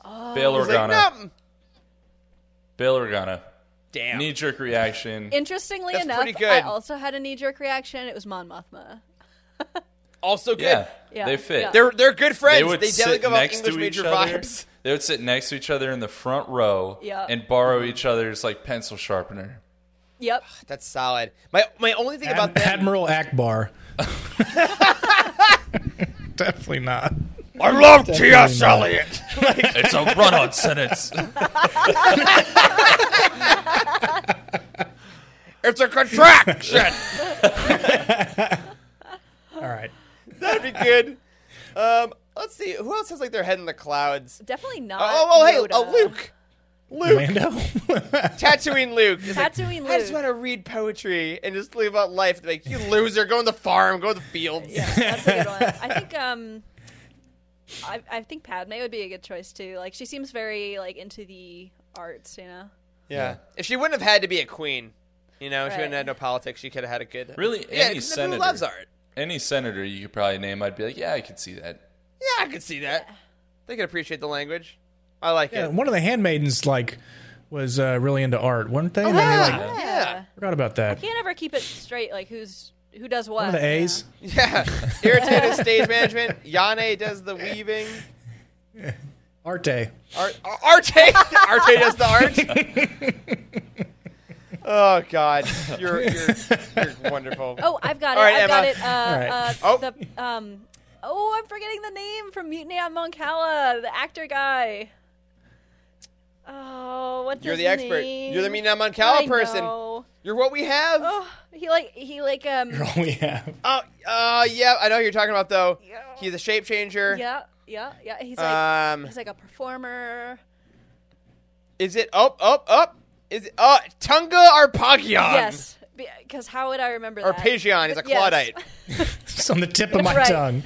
Bail He's like, Organa. "Nope." Bail Organa. Damn. Knee jerk reaction. Interestingly That's enough, pretty good. I also had a knee jerk reaction. It was Mon Mothma. also good. yeah, Yeah, they fit. yeah. They're they're good friends. They They, would definitely sit give next English to each major other. vibes. They would sit next to each other in the front row Yeah. and borrow each other's like pencil sharpener. Yep. That's solid. My my only thing about Ad- them, Admiral Ackbar. Definitely not. I love T.S. Eliot. It's a run-on sentence. It's a contraction. All right. That'd be good. Um, let's see. Who else has like their head in the clouds? Definitely not. Oh, oh, hey, Yoda. Luke. Luke. Lando. Tatooine Luke. He's like, Tatooine I just want to read poetry and just live out life. Like, you loser, go in the farm, go to the fields. Yeah, that's a good one. I think um, I I think Padme would be a good choice too. Like she seems very like into the arts, you know. Yeah. If she wouldn't have had to be a queen, you know, if she wouldn't have had no politics, she could have had a good. Really, yeah, any 'cause senator Who loves art? Any senator you could probably name, I'd be like, yeah, I could see that. Yeah, I could see that. They could appreciate the language. I like Yeah, it. one of the handmaidens like was uh, really into art, weren't they? Oh, And then they, yeah. like, Yeah. forgot about that. Can't ever keep it straight. Like who's who does what? One of the? A's. Yeah. Irritated stage management. Yane does the weaving. Arte. Art, Arte, Arte does the art. oh God, you're you're, you're wonderful. Oh, I've got it. All right, I've got it. Uh, All right. uh, Oh. the um. Oh, I'm forgetting the name from Mutiny on Mon Cala, the actor guy. Oh, what's You're his the expert. name? You're the Mutiny on Mon Cala I person. know. You're what we have. Oh, he like he like um. All we have. Oh, uh, yeah, I know who you're talking about though. Yeah. He's a shape changer. Yeah, yeah, yeah. He's like Um, he's like a performer. is it up, up, up? Is it uh Tunga Arpagian? yes, because how would I remember Or that? Pagion. He's a Yes. Clawdite. It's on the tip of my Right. tongue.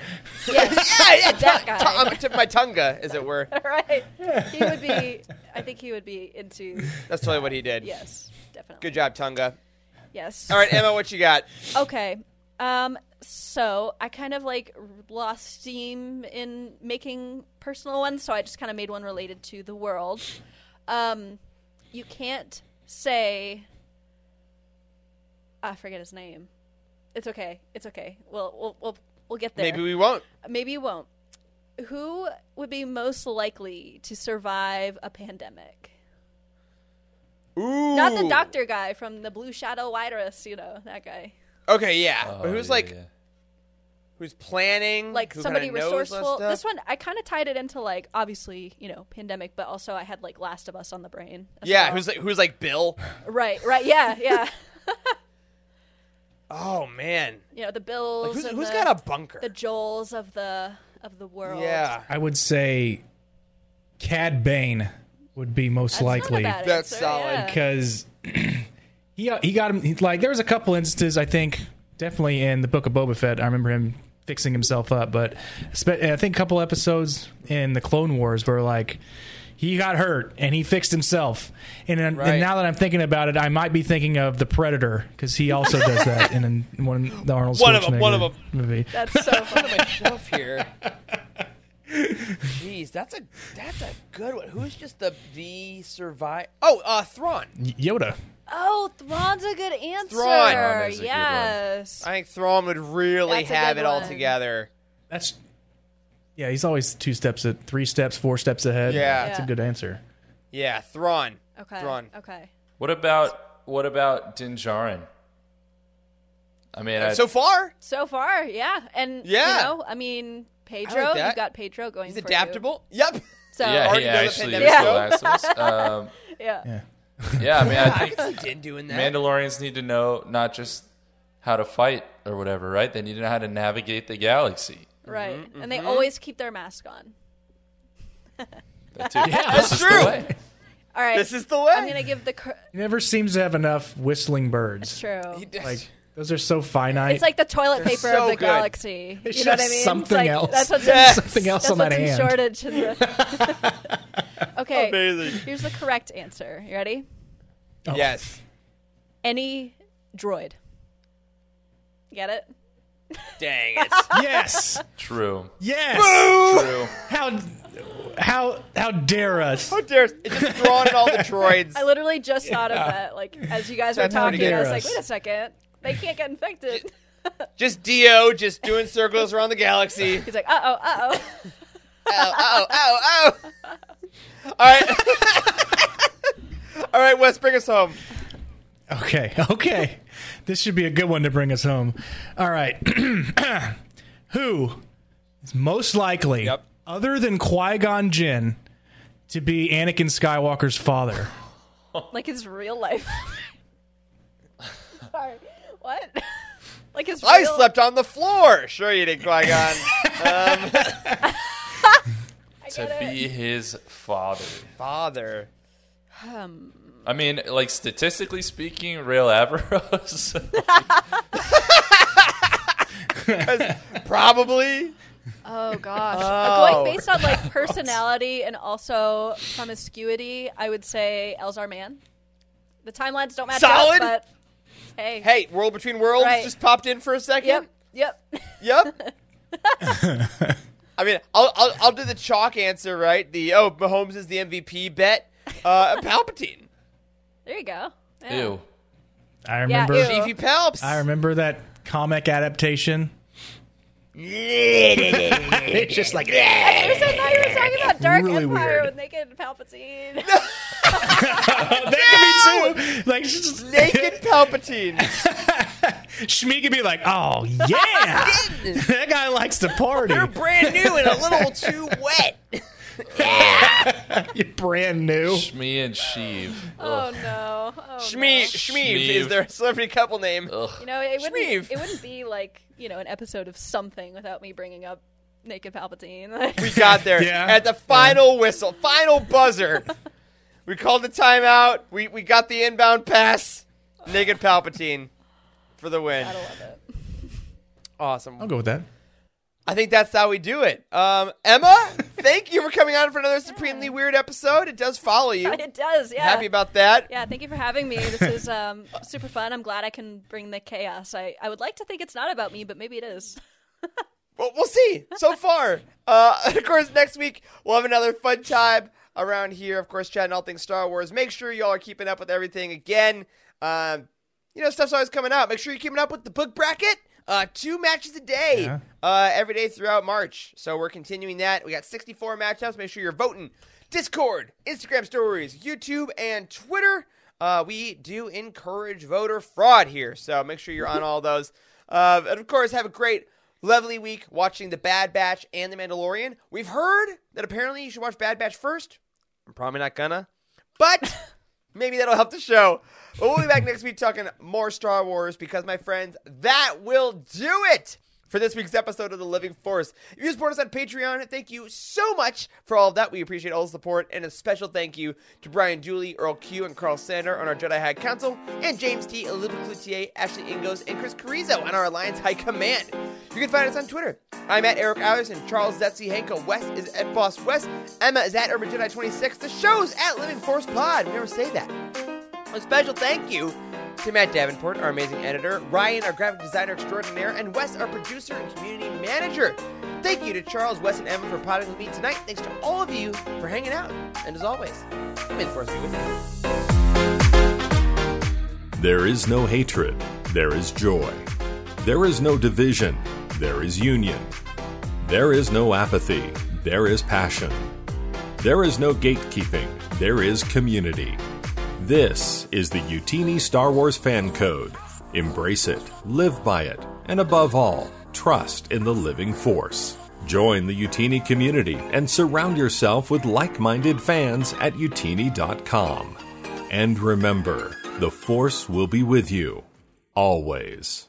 Yes, yeah, yeah. that guy. tu- on the tip of my tunga, as it were. right. He would be. I think he would be into. That's totally what he did. Yes, definitely. Good job, Tunga. Yes. All right, Emma, what you got? Okay. Um. So I kind of like lost steam in making personal ones, so I just kind of made one related to the world. Um, you can't say. I forget his name. It's okay. It's okay. We'll we'll we'll, we'll get there. Maybe we won't. Maybe you won't. Who would be most likely to survive a pandemic? Ooh. Not the doctor guy from the Blue Shadow virus, you know, that guy. Okay, yeah. Oh, but who's yeah, like yeah. who's planning? Like who somebody kinda knows resourceful. stuff? This one I kind of tied it into like obviously, you know, pandemic, but also I had like Last of Us on the brain. Yeah, well. who's like who's like Bill? right, right, yeah, yeah. Oh man. you know, the Bills. Like, who's who's the, got a bunker? the Joels of the of the world. yeah. I would say Cad Bane would be most That's not a likely bad That's answer, solid. yeah. because he he got him he- like there was a couple instances I think definitely in the book of Boba Fett I remember him fixing himself up but I think a couple episodes in the Clone Wars were like he got hurt and he fixed himself. And, then- Right. and now that I'm thinking about it, I might be thinking of the Predator because he also does that in, an, in one of the Arnold One of 'em, Schwarzenegger one of 'em. movie. That's so funny. my shelf here. Jeez, that's a that's a good one. Who's just the the survive? Oh, uh, Thrawn. Y- Yoda. Oh, Thrawn's a good answer. Thrawn. Thrawn is a good one. yes. I think Thrawn would really That's have good it all together. That's yeah. He's always two steps, at three steps, four steps ahead. Yeah. that's Yeah. a good answer. Yeah, Thrawn. Okay. Thrawn. Okay. What about what about Din Djarin? I mean, I, So far, So far, yeah, and Yeah. you know, I mean, Pedro, that. you've got Pedro going. he's for you. adaptable. Yep. So yeah, Already he know the actually is pandemic the last of us. Um, yeah. Yeah. yeah, I mean, I I think can see Din doing that. Mandalorians need to know not just how to fight or whatever, right? They need to know how to navigate the galaxy. Right, Mm-hmm, and they always keep their mask on. That too. Yeah, this that's true. All right, this is the way. I'm gonna give the. Cr- He never seems to have enough whistling birds. it's true. He does- Like those are so finite. It's like the toilet paper so of the good. galaxy. It's you know what I just mean? It's something like- else. That's what's Yeah. in, something else that's on that what's in hand. shortage. In the okay, Amazing. here's the correct answer. You ready? Oh. Yes. Any droid. Get it? Dang it. yes, True. yes. True. How how how dare us? How dare us? it's just Thrawn and all the droids. I literally just thought of that. Like as you guys were That's talking, I was ridiculous. like, wait a second, they can't get infected. Just Dio just doing circles around the galaxy. He's like, uh oh, uh oh. Ow, ow, ow, ow. All right. All right, Wes, bring us home. Okay, okay. This should be a good one to bring us home. All right. Who is most likely, Yep. other than Qui Gon Jinn, to be Anakin Skywalker's father? Like his real life. Sorry. What? like his I slept on the floor. Sure, you did, Qui Gon. Um, I To be his father. Father. Um, I mean, like statistically speaking, Rael Averross. Probably. Oh gosh. Oh. Going based on like personality and also promiscuity, I would say Elzar Mann. The timelines don't match Solid. up, but hey. Hey, World Between Worlds Right. just popped in for a second. Yep. Yep. Yep. I mean, I'll, I'll I'll do the chalk answer, right? The oh, Mahomes is the MVP bet. Uh, Palpatine, there you go. Yeah. Ew. I remember. ew. Chiefy Palps. I remember that comic adaptation. it's just like I was- I thought you were talking about Dark Really Empire weird. with naked Palpatine. that could be too. Like just Naked Palpatine. Shmi could be like, oh yeah, that guy likes to party. You're brand new and a little too wet. You're brand new. Shmi and Sheev. oh no. Oh, Shmee, no. Shmeev is Shmeev. their celebrity couple name. Ugh. You know, it wouldn't, it wouldn't be like, you know, an episode of something without me bringing up naked Palpatine. We got there Yeah. at the final whistle, final buzzer. we called the timeout. We we got the inbound pass. Naked Palpatine for the win. Gotta love it. Awesome. I'll go with that. I think that's how we do it. Um, Emma, thank you for coming on for another supremely weird episode. It does follow you. It does, yeah. Happy about that. Yeah, thank you for having me. This is um, super fun. I'm glad I can bring the chaos. I, I would like to think it's not about me, but maybe it is. Well, we'll see. So far, uh, and of course, next week we'll have another fun time around here. Of course, chatting all things Star Wars. Make sure y'all are keeping up with everything. Again, um, you know, stuff's always coming out. Make sure you're keeping up with the book bracket. Uh, two matches a day, Yeah. uh, every day throughout March. So we're continuing that. We got 64 matchups. Make sure you're voting. Discord, Instagram stories, YouTube, and Twitter. Uh, we do encourage voter fraud here, so make sure you're on all those. Uh, and of course, have a great, lovely week watching The Bad Batch and The Mandalorian. We've heard that apparently you should watch Bad Batch first. I'm probably not gonna, but maybe that'll help the show. But we'll be back next week talking more Star Wars because, my friends, that will do it for this week's episode of The Living Force. If you support us on Patreon, thank you so much for all of that. We appreciate all the support. And a special thank you to Brian Dooley, Earl Q, and Carl Sander on our Jedi High Council, and James T, Elizabeth Cloutier, Ashley Ingos, and Chris Carrizo on our Alliance High Command. You can find us on Twitter I'm at Eric Allerson, Charles Zetzi Henkel. Wes is at Boss West. Emma is at Urban Jedi 26. The show's at Living Force Pod. We never say that. A special thank you to Matt Davenport, our amazing editor, Ryan, our graphic designer extraordinaire, and Wes, our producer and community manager. Thank you to Charles, Wes, and Emma for potting with me tonight. Thanks to all of you for hanging out. And as always, may the force be with you. There is no hatred, there is joy. There is no division, there is union. There is no apathy, there is passion. There is no gatekeeping, there is community. This is the Youtini Star Wars Fan Code. Embrace it, live by it, and above all, trust in the living force. Join the Youtini community and surround yourself with like minded fans at youtini.com. And remember, the force will be with you always.